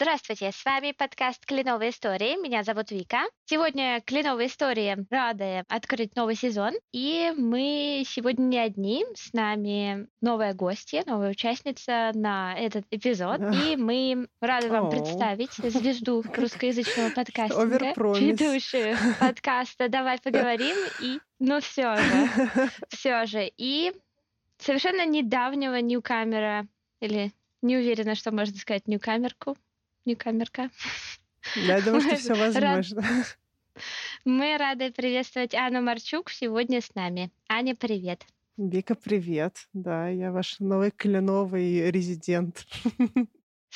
Здравствуйте, с вами подкаст «Кленовые истории». Меня зовут Вика. Сегодня «Кленовые истории» рады открыть новый сезон. И мы сегодня не одни. С нами новая гостья, новая участница на этот эпизод. И мы рады вам представить звезду русскоязычного подкастинга, ведущую подкаста «Давай поговорим». И ну все же, все же. И совершенно недавнего ньюкамера, или не уверена, что можно сказать ньюкамерку, ньюкамерка. Я думаю, что все возможно. Мы рады приветствовать Анну Марчук сегодня с нами. Аня, привет. Вика, привет. Да, я ваш новый кленовый резидент.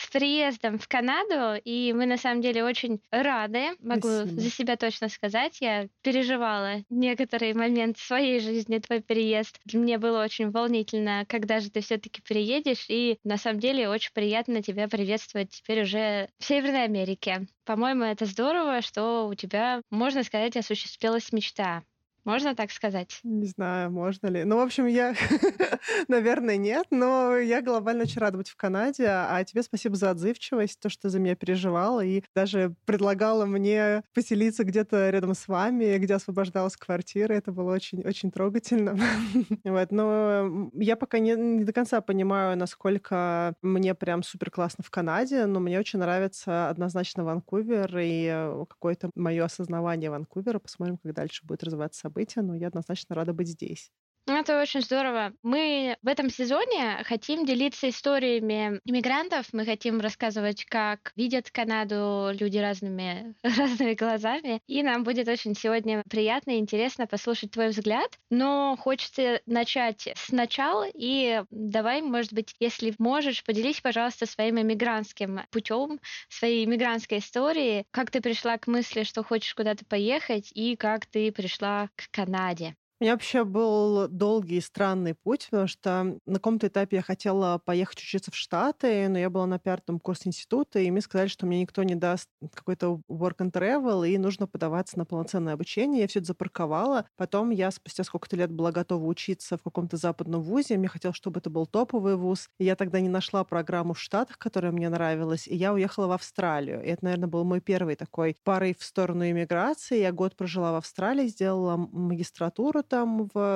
С приездом в Канаду, и мы на самом деле очень рады. Могу Спасибо. за себя точно сказать. Я переживала некоторый момент в своей жизни твой переезд. Мне было очень волнительно, когда же ты все-таки переедешь, и на самом деле очень приятно тебя приветствовать теперь уже в Северной Америке. По-моему, это здорово, что у тебя, можно сказать, осуществилась мечта можно так сказать? Не знаю, можно ли. Ну, в общем, я, наверное, нет, но я глобально очень рада быть в Канаде. А тебе спасибо за отзывчивость, то, что ты за меня переживала и даже предлагала мне поселиться где-то рядом с вами, где освобождалась квартира. Это было очень, очень трогательно. вот. Но я пока не, не до конца понимаю, насколько мне прям супер классно в Канаде, но мне очень нравится однозначно Ванкувер и какое-то мое осознавание Ванкувера. Посмотрим, как дальше будет развиваться события, но я однозначно рада быть здесь. Ну, это очень здорово. Мы в этом сезоне хотим делиться историями иммигрантов. Мы хотим рассказывать, как видят Канаду люди разными, разными глазами. И нам будет очень сегодня приятно и интересно послушать твой взгляд. Но хочется начать сначала. И давай, может быть, если можешь, поделись, пожалуйста, своим иммигрантским путем, своей иммигрантской историей. Как ты пришла к мысли, что хочешь куда-то поехать, и как ты пришла к Канаде. Меня вообще был долгий и странный путь, потому что на каком-то этапе я хотела поехать учиться в Штаты, но я была на пятом курсе института, и мне сказали, что мне никто не даст какой-то work and travel, и нужно подаваться на полноценное обучение. Я все это запарковала. Потом я спустя сколько-то лет была готова учиться в каком-то западном вузе. Мне хотелось, чтобы это был топовый вуз. И я тогда не нашла программу в Штатах, которая мне нравилась, и я уехала в Австралию. И это, наверное, был мой первый такой порыв в сторону иммиграции. Я год прожила в Австралии, сделала магистратуру там в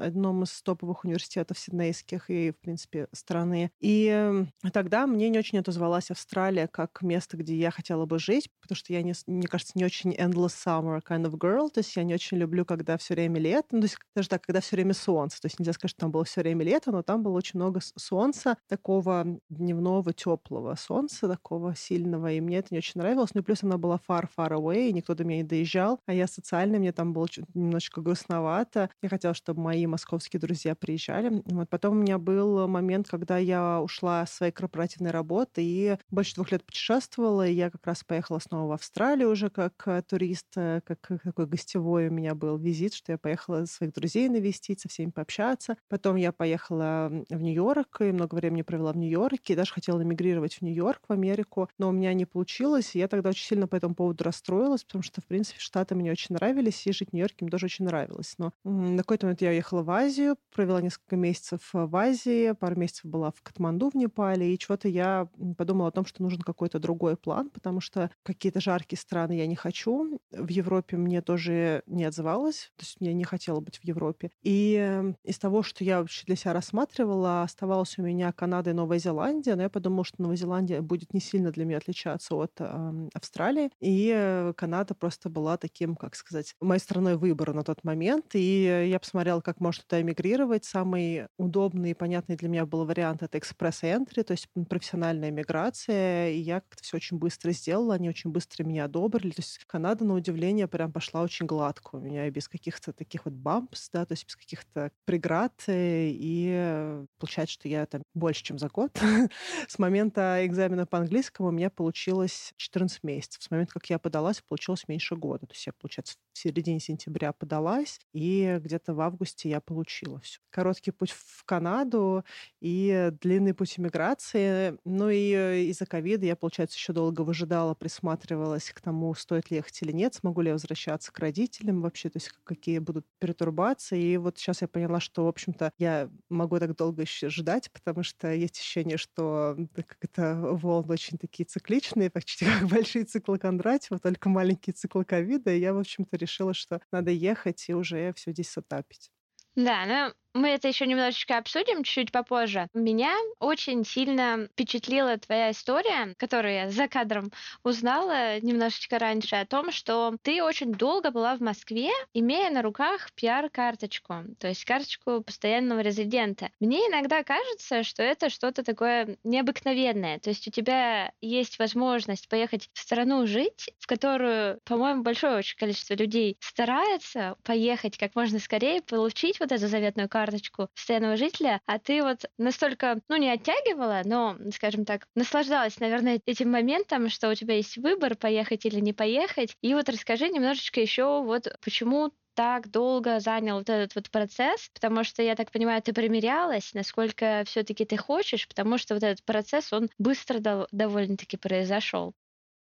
одном из топовых университетов сиднейских и, в принципе, страны. И тогда мне не очень отозвалась Австралия как место, где я хотела бы жить, потому что я, не, мне кажется, не очень endless summer kind of girl, то есть я не очень люблю, когда все время лето, ну, то есть даже так, когда все время солнце, то есть нельзя сказать, что там было все время лето, но там было очень много солнца, такого дневного, теплого солнца, такого сильного, и мне это не очень нравилось, ну и плюс она была far, far away, и никто до меня не доезжал, а я социальная, мне там было немножечко грустновато, это. Я хотела, чтобы мои московские друзья приезжали. Вот потом у меня был момент, когда я ушла с своей корпоративной работы и больше двух лет путешествовала, и я как раз поехала снова в Австралию уже как турист, э, как такой гостевой у меня был визит, что я поехала своих друзей навестить, со всеми пообщаться. Потом я поехала в Нью-Йорк и много времени провела в Нью-Йорке, даже хотела эмигрировать в Нью-Йорк, в Америку, но у меня не получилось, и я тогда очень сильно по этому поводу расстроилась, потому что, в принципе, Штаты мне очень нравились, и жить в Нью-Йорке мне тоже очень нравилось. Но на какой-то момент я уехала в Азию, провела несколько месяцев в Азии, пару месяцев была в Катманду в Непале, и чего-то я подумала о том, что нужен какой-то другой план, потому что какие-то жаркие страны я не хочу. В Европе мне тоже не отзывалось, то есть я не хотела быть в Европе. И из того, что я вообще для себя рассматривала, оставалась у меня Канада и Новая Зеландия, но я подумала, что Новая Зеландия будет не сильно для меня отличаться от э, Австралии, и Канада просто была таким, как сказать, моей страной выбора на тот момент, и я посмотрела, как можно туда эмигрировать. Самый удобный и понятный для меня был вариант — это экспресс-энтри, то есть профессиональная миграция. И я как-то все очень быстро сделала, они очень быстро меня одобрили. То есть Канада, на удивление, прям пошла очень гладко у меня, без каких-то таких вот бампс, да, то есть без каких-то преград. И получается, что я там больше, чем за год. С момента экзамена по английскому у меня получилось 14 месяцев. С момента, как я подалась, получилось меньше года. То есть я, получается, в середине сентября подалась, и где-то в августе я получила все. Короткий путь в Канаду и длинный путь иммиграции. Ну и э, из-за ковида я, получается, еще долго выжидала, присматривалась к тому, стоит ли ехать или нет, смогу ли я возвращаться к родителям вообще, то есть какие будут пертурбации. И вот сейчас я поняла, что, в общем-то, я могу так долго еще ждать, потому что есть ощущение, что как это волны очень такие цикличные, почти как большие циклы Кондратьева, только маленькие циклы ковида. И я, в общем-то, решила, что надо ехать и уже все здесь сетапить. Да, ну мы это еще немножечко обсудим чуть-чуть попозже. Меня очень сильно впечатлила твоя история, которую я за кадром узнала немножечко раньше, о том, что ты очень долго была в Москве, имея на руках пиар-карточку, то есть карточку постоянного резидента. Мне иногда кажется, что это что-то такое необыкновенное. То есть у тебя есть возможность поехать в страну жить, в которую, по-моему, большое очень количество людей старается поехать как можно скорее, получить вот эту заветную карту, карточку постоянного жителя, а ты вот настолько, ну, не оттягивала, но, скажем так, наслаждалась, наверное, этим моментом, что у тебя есть выбор, поехать или не поехать. И вот расскажи немножечко еще вот почему так долго занял вот этот вот процесс, потому что, я так понимаю, ты примерялась, насколько все-таки ты хочешь, потому что вот этот процесс, он быстро довольно-таки произошел.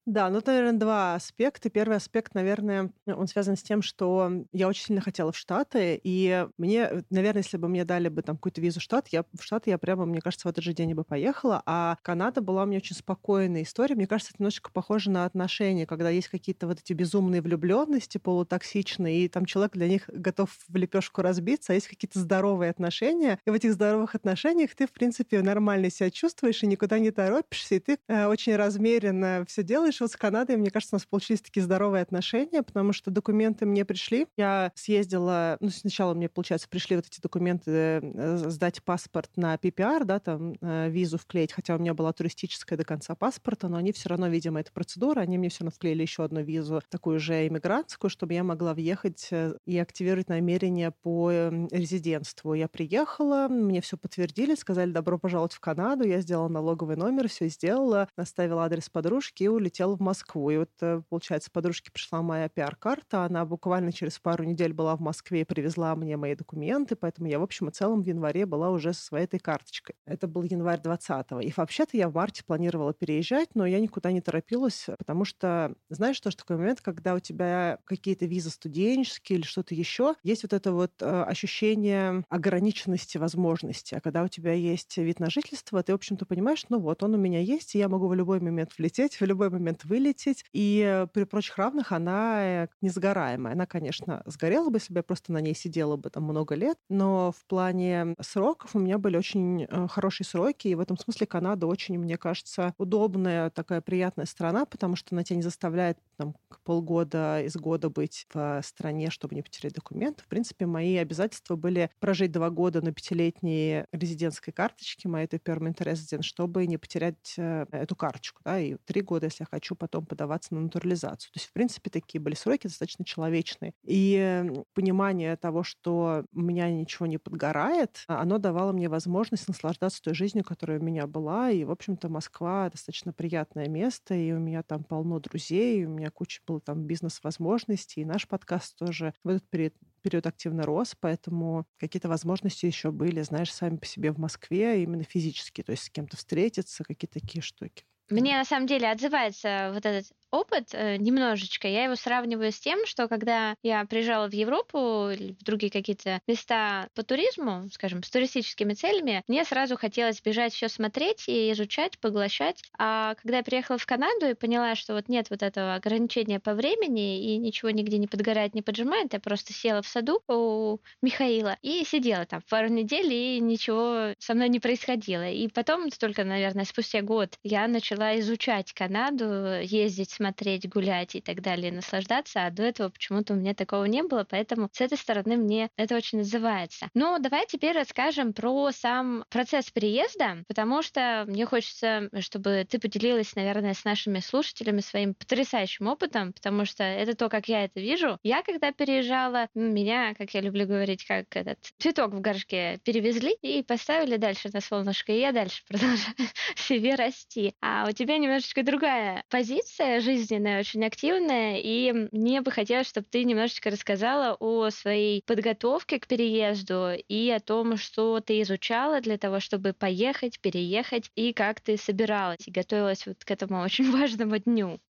Да, ну, наверное, два аспекта. Первый аспект, наверное, он связан с тем, что я очень сильно хотела в Штаты, и мне, наверное, если бы мне дали бы там какую-то визу в Штат, я в Штаты я прямо, мне кажется, в этот же день бы поехала, а Канада была у меня очень спокойная история. Мне кажется, это немножечко похоже на отношения, когда есть какие-то вот эти безумные влюбленности, полутоксичные, и там человек для них готов в лепешку разбиться, а есть какие-то здоровые отношения, и в этих здоровых отношениях ты, в принципе, нормально себя чувствуешь и никуда не торопишься, и ты э, очень размеренно все делаешь, вот с Канадой, мне кажется, у нас получились такие здоровые отношения, потому что документы мне пришли. Я съездила, ну, сначала мне, получается, пришли вот эти документы, э, сдать паспорт на PPR, да, там, э, визу вклеить, хотя у меня была туристическая до конца паспорта, но они все равно, видимо, это процедура, они мне все равно вклеили еще одну визу, такую же иммигрантскую, чтобы я могла въехать э, и активировать намерение по эм, резидентству. Я приехала, мне все подтвердили, сказали добро пожаловать в Канаду, я сделала налоговый номер, все сделала, наставила адрес подружки и улетела полетела в Москву. И вот, э, получается, подружке пришла моя пиар-карта, она буквально через пару недель была в Москве и привезла мне мои документы, поэтому я, в общем и целом, в январе была уже со своей этой карточкой. Это был январь 20-го. И вообще-то я в марте планировала переезжать, но я никуда не торопилась, потому что, знаешь, тоже такой момент, когда у тебя какие-то визы студенческие или что-то еще, есть вот это вот э, ощущение ограниченности возможностей. А когда у тебя есть вид на жительство, ты, в общем-то, понимаешь, ну вот, он у меня есть, и я могу в любой момент влететь, в любой момент момент вылететь. И при прочих равных она э, несгораемая. Она, конечно, сгорела бы, я просто на ней сидела бы там много лет, но в плане сроков у меня были очень э, хорошие сроки, и в этом смысле Канада очень, мне кажется, удобная, такая приятная страна, потому что она тебя не заставляет там полгода из года быть в стране, чтобы не потерять документы. В принципе, мои обязательства были прожить два года на пятилетней резидентской карточке, моей это permanent resident, чтобы не потерять э, эту карточку, да, и три года, если я хочу потом подаваться на натурализацию. То есть, в принципе, такие были сроки достаточно человечные. И понимание того, что у меня ничего не подгорает, а, оно давало мне возможность наслаждаться той жизнью, которая у меня была. И, в общем-то, Москва достаточно приятное место, и у меня там полно друзей, и у меня куча было там бизнес-возможностей, и наш подкаст тоже в этот период период активно рос, поэтому какие-то возможности еще были, знаешь, сами по себе в Москве, именно физически, то есть с кем-то встретиться, какие-то такие штуки. Мне на самом деле отзывается вот этот опыт э, немножечко. Я его сравниваю с тем, что когда я приезжала в Европу или в другие какие-то места по туризму, скажем, с туристическими целями, мне сразу хотелось бежать все смотреть и изучать, поглощать. А когда я приехала в Канаду и поняла, что вот нет вот этого ограничения по времени и ничего нигде не подгорает, не поджимает, я просто села в саду у Михаила и сидела там пару недель, и ничего со мной не происходило. И потом, только, наверное, спустя год я начала изучать Канаду, ездить, смотреть, гулять и так далее, наслаждаться, а до этого почему-то у меня такого не было, поэтому с этой стороны мне это очень называется. Ну, давай теперь расскажем про сам процесс переезда, потому что мне хочется, чтобы ты поделилась, наверное, с нашими слушателями своим потрясающим опытом, потому что это то, как я это вижу. Я, когда переезжала, меня, как я люблю говорить, как этот цветок в горшке перевезли и поставили дальше на солнышко, и я дальше продолжаю себе расти. А у тебя немножечко другая позиция жизненная, очень активная, и мне бы хотелось, чтобы ты немножечко рассказала о своей подготовке к переезду и о том, что ты изучала для того, чтобы поехать, переехать, и как ты собиралась и готовилась вот к этому очень важному дню.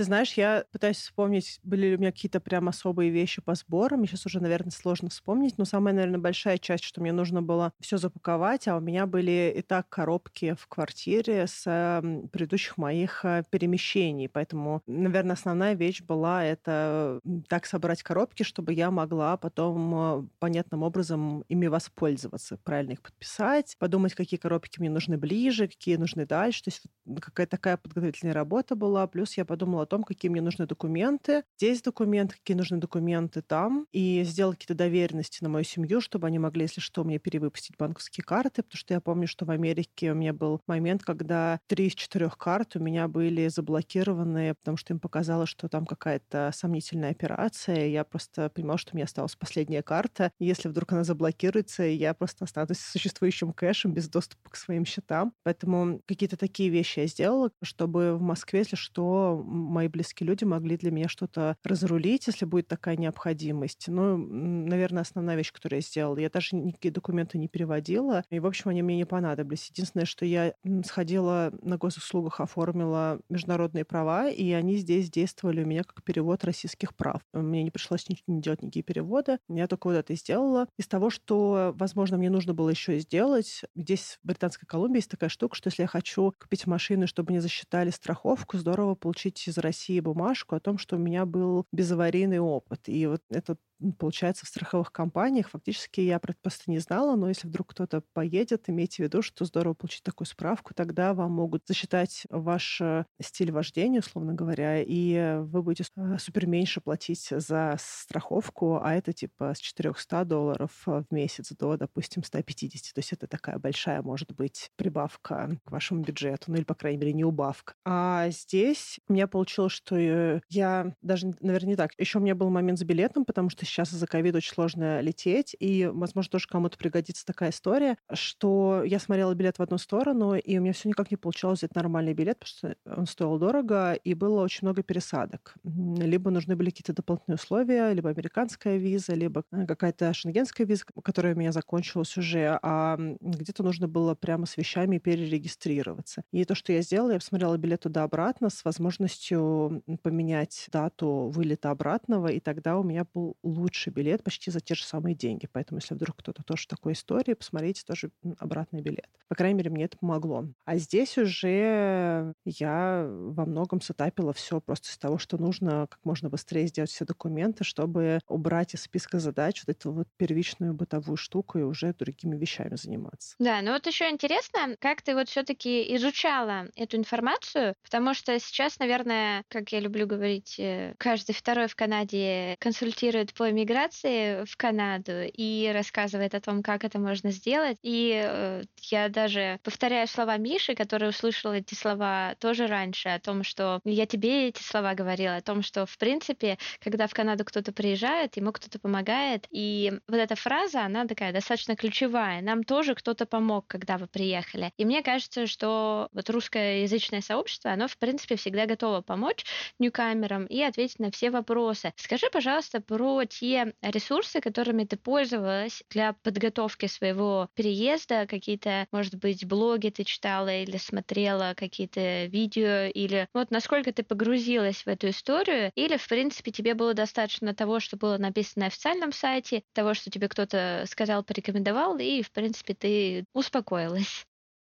Ты знаешь, я пытаюсь вспомнить, были ли у меня какие-то прям особые вещи по сборам. Сейчас уже, наверное, сложно вспомнить. Но самая, наверное, большая часть, что мне нужно было все запаковать, а у меня были и так коробки в квартире с э, предыдущих моих э, перемещений. Поэтому, наверное, основная вещь была это так собрать коробки, чтобы я могла потом э, понятным образом ими воспользоваться, правильно их подписать, подумать, какие коробки мне нужны ближе, какие нужны дальше. То есть какая-то такая подготовительная работа была. Плюс я подумала том, какие мне нужны документы. Здесь документы, какие нужны документы там. И сделать какие-то доверенности на мою семью, чтобы они могли, если что, мне перевыпустить банковские карты. Потому что я помню, что в Америке у меня был момент, когда три из четырех карт у меня были заблокированы, потому что им показалось, что там какая-то сомнительная операция. Я просто понимала, что у меня осталась последняя карта. Если вдруг она заблокируется, я просто останусь с существующим кэшем без доступа к своим счетам. Поэтому какие-то такие вещи я сделала, чтобы в Москве, если что, мои близкие люди могли для меня что-то разрулить, если будет такая необходимость. Ну, наверное, основная вещь, которую я сделала. Я даже никакие документы не переводила, и, в общем, они мне не понадобились. Единственное, что я сходила на госуслугах, оформила международные права, и они здесь действовали у меня как перевод российских прав. Мне не пришлось ничего делать, никакие переводы. Я только вот это и сделала. Из того, что, возможно, мне нужно было еще сделать, здесь в Британской Колумбии есть такая штука, что если я хочу купить машину, чтобы мне засчитали страховку, здорово получить из России бумажку о том, что у меня был безаварийный опыт. И вот это получается, в страховых компаниях фактически я просто не знала, но если вдруг кто-то поедет, имейте в виду, что здорово получить такую справку, тогда вам могут засчитать ваш э, стиль вождения, условно говоря, и вы будете э, супер меньше платить за страховку, а это типа с 400 долларов в месяц до, допустим, 150. То есть это такая большая, может быть, прибавка к вашему бюджету, ну или, по крайней мере, не убавка. А здесь у меня получилось, что э, я даже, наверное, не так. Еще у меня был момент с билетом, потому что сейчас из-за ковида очень сложно лететь, и, возможно, тоже кому-то пригодится такая история, что я смотрела билет в одну сторону, и у меня все никак не получалось взять нормальный билет, потому что он стоил дорого, и было очень много пересадок. Либо нужны были какие-то дополнительные условия, либо американская виза, либо э, какая-то шенгенская виза, которая у меня закончилась уже, а где-то нужно было прямо с вещами перерегистрироваться. И то, что я сделала, я посмотрела билет туда-обратно с возможностью поменять дату вылета обратного, и тогда у меня был лучший билет почти за те же самые деньги. Поэтому, если вдруг кто-то тоже в такой истории, посмотрите тоже обратный билет. По крайней мере, мне это помогло. А здесь уже я во многом сетапила все просто из того, что нужно как можно быстрее сделать все документы, чтобы убрать из списка задач вот эту вот первичную бытовую штуку и уже другими вещами заниматься. Да, ну вот еще интересно, как ты вот все-таки изучала эту информацию, потому что сейчас, наверное, как я люблю говорить, э, каждый второй в Канаде консультирует по миграции в Канаду и рассказывает о том, как это можно сделать. И э, я даже повторяю слова Миши, который услышал эти слова тоже раньше, о том, что я тебе эти слова говорила, о том, что, в принципе, когда в Канаду кто-то приезжает, ему кто-то помогает. И вот эта фраза, она такая достаточно ключевая. Нам тоже кто-то помог, когда вы приехали. И мне кажется, что вот русскоязычное сообщество, оно, в принципе, всегда готово помочь ньюкамерам и ответить на все вопросы. Скажи, пожалуйста, про те ресурсы, которыми ты пользовалась для подготовки своего переезда, какие-то, может быть, блоги ты читала или смотрела какие-то видео, или вот насколько ты погрузилась в эту историю, или, в принципе, тебе было достаточно того, что было написано на официальном сайте, того, что тебе кто-то сказал, порекомендовал, и, в принципе, ты успокоилась.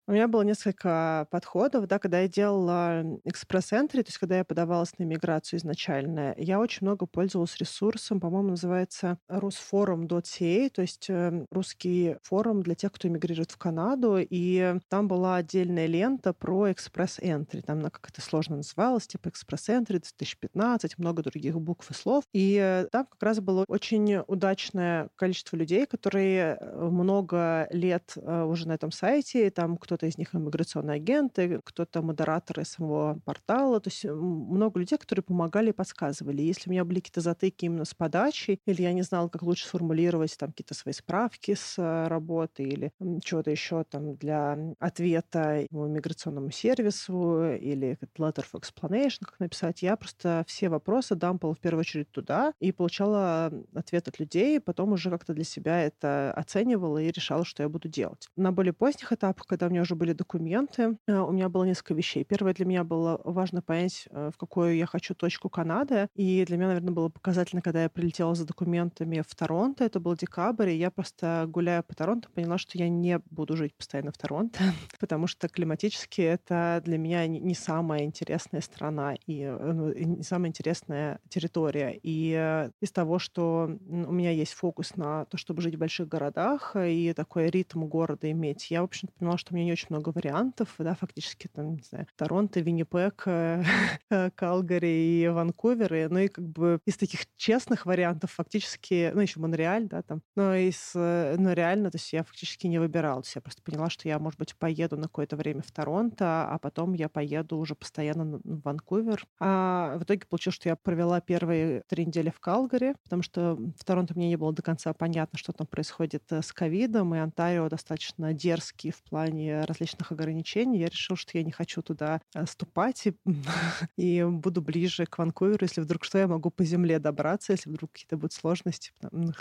У меня было несколько подходов, да, когда я делала экспресс-энтри, то есть когда я подавалась на иммиграцию изначально, я очень много пользовалась ресурсом, по-моему, называется rusforum.ca, то есть э, русский форум для тех, кто эмигрирует в Канаду, и там была отдельная лента про экспресс-энтри, там она как это сложно называлась, типа экспресс-энтри 2015, много других букв и слов, и э, там как раз было очень удачное количество людей, которые э, много лет уже на этом сайте, там кто кто-то из них иммиграционные агенты, кто-то модераторы самого портала. То есть много людей, которые помогали и подсказывали. Если у меня были какие-то затыки именно с подачей, или я не знала, как лучше сформулировать там какие-то свои справки с э, работы или чего-то еще там для ответа миграционному сервису или letter of explanation, как написать, я просто все вопросы дампала в первую очередь туда и получала ответ от людей, потом уже как-то для себя это оценивала и решала, что я буду делать. На более поздних этапах, когда меня уже были документы, э, у меня было несколько вещей. Первое, для меня было важно понять, э, в какую я хочу точку Канады, и для меня, наверное, было показательно, когда я прилетела за документами в Торонто, это был декабрь, и я просто, гуляя по Торонто, поняла, что я не буду жить постоянно в Торонто, потому что климатически это для меня не самая интересная страна и э, ну, не самая интересная территория. И из того, что у меня есть фокус на то, чтобы жить в больших городах и такой ритм города иметь, я, в общем поняла, что меня не очень много вариантов, да, фактически там, не знаю, Торонто, Виннипек, э, Калгари и Ванкувер, и, ну и как бы из таких честных вариантов фактически, ну еще Монреаль, да, там, но из, э, ну реально, то есть я фактически не выбирала, то есть я просто поняла, что я, может быть, поеду на какое-то время в Торонто, а потом я поеду уже постоянно в Ванкувер. А в итоге получилось, что я провела первые три недели в Калгари, потому что в Торонто мне не было до конца понятно, что там происходит э, с ковидом, и Онтарио достаточно дерзкий в плане различных ограничений. Я решила, что я не хочу туда э, ступать и, и буду ближе к Ванкуверу, если вдруг что, я могу по земле добраться, если вдруг какие-то будут сложности.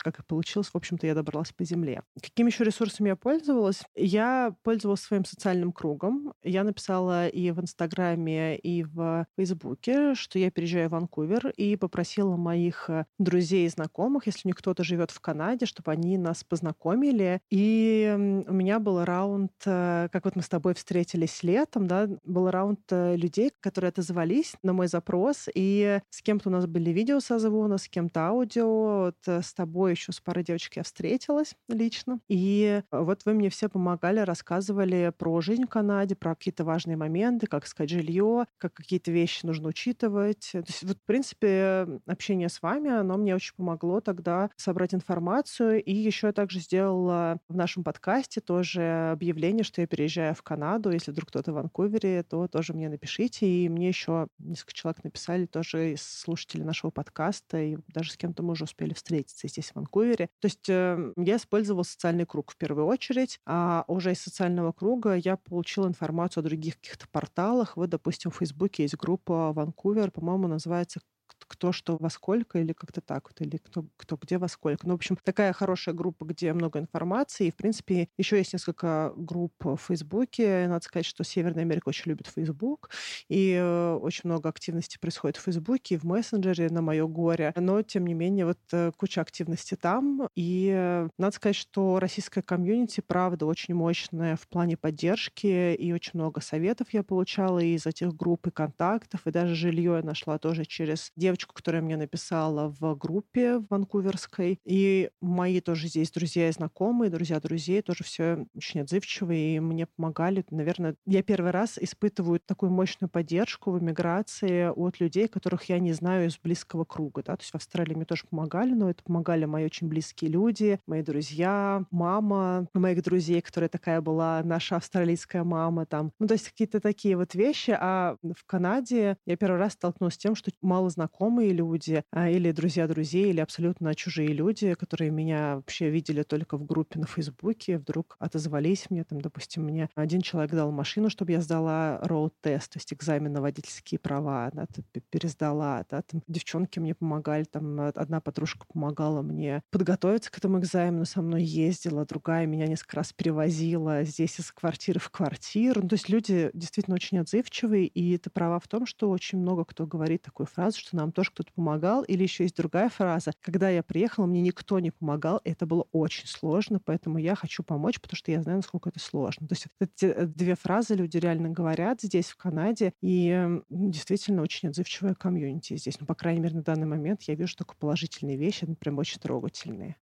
Как и получилось, в общем-то, я добралась по земле. Какими еще ресурсами я пользовалась? Я пользовалась своим социальным кругом. Я написала и в Инстаграме, и в Фейсбуке, что я переезжаю в Ванкувер, и попросила моих э, друзей и знакомых, если у них кто-то живет в Канаде, чтобы они нас познакомили. И у меня был раунд, э, как вот мы с тобой встретились летом, да, был раунд э, людей, которые отозвались на мой запрос, и с кем-то у нас были видеосозвоны, с кем-то аудио. Вот с тобой еще с парой девочек я встретилась лично. И вот вы мне все помогали, рассказывали про жизнь в Канаде, про какие-то важные моменты, как искать жилье, как какие-то вещи нужно учитывать. То есть вот, в принципе, общение с вами, оно мне очень помогло тогда собрать информацию. И еще я также сделала в нашем подкасте тоже объявление, что я переезжаю в Канаду. Если вдруг кто-то в Ванкувере, то тоже мне напишите. И мне еще несколько человек написали, тоже из слушателей нашего подкаста, и даже с кем-то мы уже успели встретиться здесь, в Ванкувере. То есть э, я использовала социальный круг в первую очередь, а уже из социального круга я получила информацию о других каких-то порталах. Вот, допустим, в Фейсбуке есть группа Ванкувер, по-моему, называется кто что во сколько или как-то так вот, или кто, кто где во сколько. Ну, в общем, такая хорошая группа, где много информации. И, в принципе, еще есть несколько групп в Фейсбуке. Надо сказать, что Северная Америка очень любит Фейсбук, и э, очень много активности происходит в Фейсбуке, в мессенджере на мое горе. Но, тем не менее, вот э, куча активности там. И э, надо сказать, что российская комьюнити, правда, очень мощная в плане поддержки, и очень много советов я получала из этих групп и контактов, и даже жилье я нашла тоже через девочку, которая мне написала в группе ванкуверской. И мои тоже здесь друзья и знакомые, друзья друзей, тоже все очень отзывчивые, и мне помогали. Наверное, я первый раз испытываю такую мощную поддержку в эмиграции от людей, которых я не знаю из близкого круга. Да? То есть в Австралии мне тоже помогали, но это помогали мои очень близкие люди, мои друзья, мама моих друзей, которая такая была наша австралийская мама там. Ну, то есть какие-то такие вот вещи. А в Канаде я первый раз столкнулась с тем, что мало знакомых знакомые люди а, или друзья друзей, или абсолютно чужие люди, которые меня вообще видели только в группе на Фейсбуке, вдруг отозвались мне, там, допустим, мне один человек дал машину, чтобы я сдала роуд-тест, то есть экзамен на водительские права, да, пересдала, да, там девчонки мне помогали, там одна подружка помогала мне подготовиться к этому экзамену, со мной ездила, другая меня несколько раз перевозила здесь из квартиры в квартиру. Ну, то есть люди действительно очень отзывчивые, и ты права в том, что очень много кто говорит такую фразу, что нам тоже кто-то помогал. Или еще есть другая фраза. Когда я приехала, мне никто не помогал. Это было очень сложно, поэтому я хочу помочь, потому что я знаю, насколько это сложно. То есть эти э, две фразы люди реально говорят здесь, в Канаде, и действительно очень отзывчивая комьюнити здесь. Ну, по крайней мере, на данный момент я вижу только положительные вещи, они прям очень трогательные.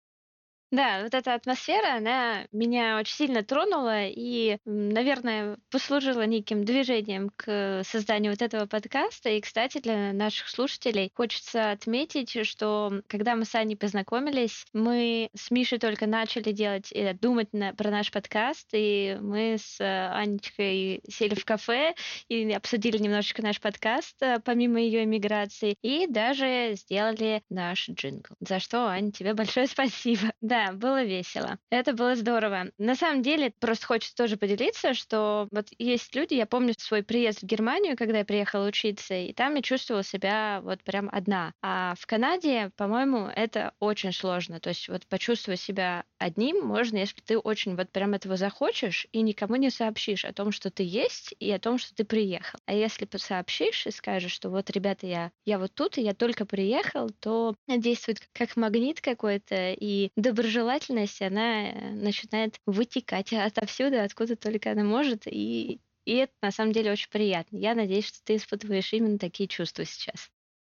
Да, вот эта атмосфера, она меня очень сильно тронула и, наверное, послужила неким движением к созданию вот этого подкаста. И, кстати, для наших слушателей хочется отметить, что когда мы с Аней познакомились, мы с Мишей только начали делать и думать на, про наш подкаст, и мы с Анечкой сели в кафе и обсудили немножечко наш подкаст, э, помимо ее эмиграции, и даже сделали наш джингл. За что, Аня, тебе большое спасибо. Да, да, было весело. Это было здорово. На самом деле, просто хочется тоже поделиться, что вот есть люди, я помню свой приезд в Германию, когда я приехала учиться, и там я чувствовала себя вот прям одна. А в Канаде, по-моему, это очень сложно. То есть вот почувствовать себя одним можно, если ты очень вот прям этого захочешь и никому не сообщишь о том, что ты есть и о том, что ты приехал. А если сообщишь и скажешь, что вот, ребята, я, я вот тут, и я только приехал, то действует как магнит какой-то, и добро доброжелательность, она э, начинает вытекать отовсюду, откуда только она может, и, и это на самом деле очень приятно. Я надеюсь, что ты испытываешь именно такие чувства сейчас.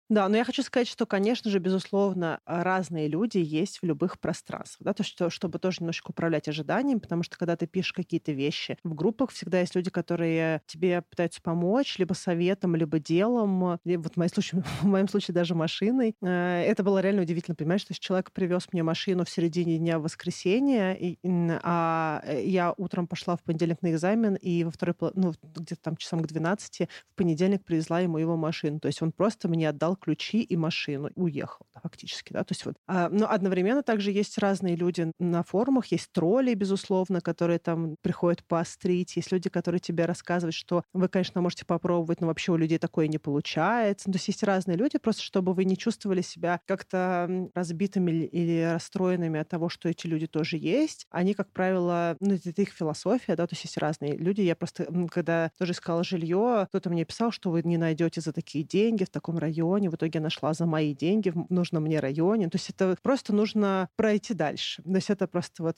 Да, но я хочу сказать, что, конечно же, безусловно, разные люди есть в любых пространствах. Да? То, что, чтобы тоже немножко управлять ожиданиями, потому что когда ты пишешь какие-то вещи в группах, всегда есть люди, которые тебе пытаются помочь либо советом, либо делом, либо вот в моем случае, в моем случае даже машиной. Э, это было реально удивительно, понимаешь, что человек привез мне машину в середине дня в воскресенье, и, а э, я утром пошла в понедельник на экзамен, и во второй, ну, где-то там часам к 12 в понедельник привезла ему его машину. То есть он просто мне отдал ключи и машину, уехал фактически, да, то есть вот. А, но одновременно также есть разные люди на форумах, есть тролли, безусловно, которые там приходят поострить, есть люди, которые тебе рассказывают, что вы, конечно, можете попробовать, но вообще у людей такое не получается. Ну, то есть есть разные люди, просто чтобы вы не чувствовали себя как-то разбитыми или расстроенными от того, что эти люди тоже есть. Они, как правило, ну, это их философия, да, то есть есть разные люди. Я просто, когда тоже искала жилье, кто-то мне писал, что вы не найдете за такие деньги в таком районе, в итоге нашла за мои деньги в нужном мне районе. То есть это просто нужно пройти дальше. То есть это просто вот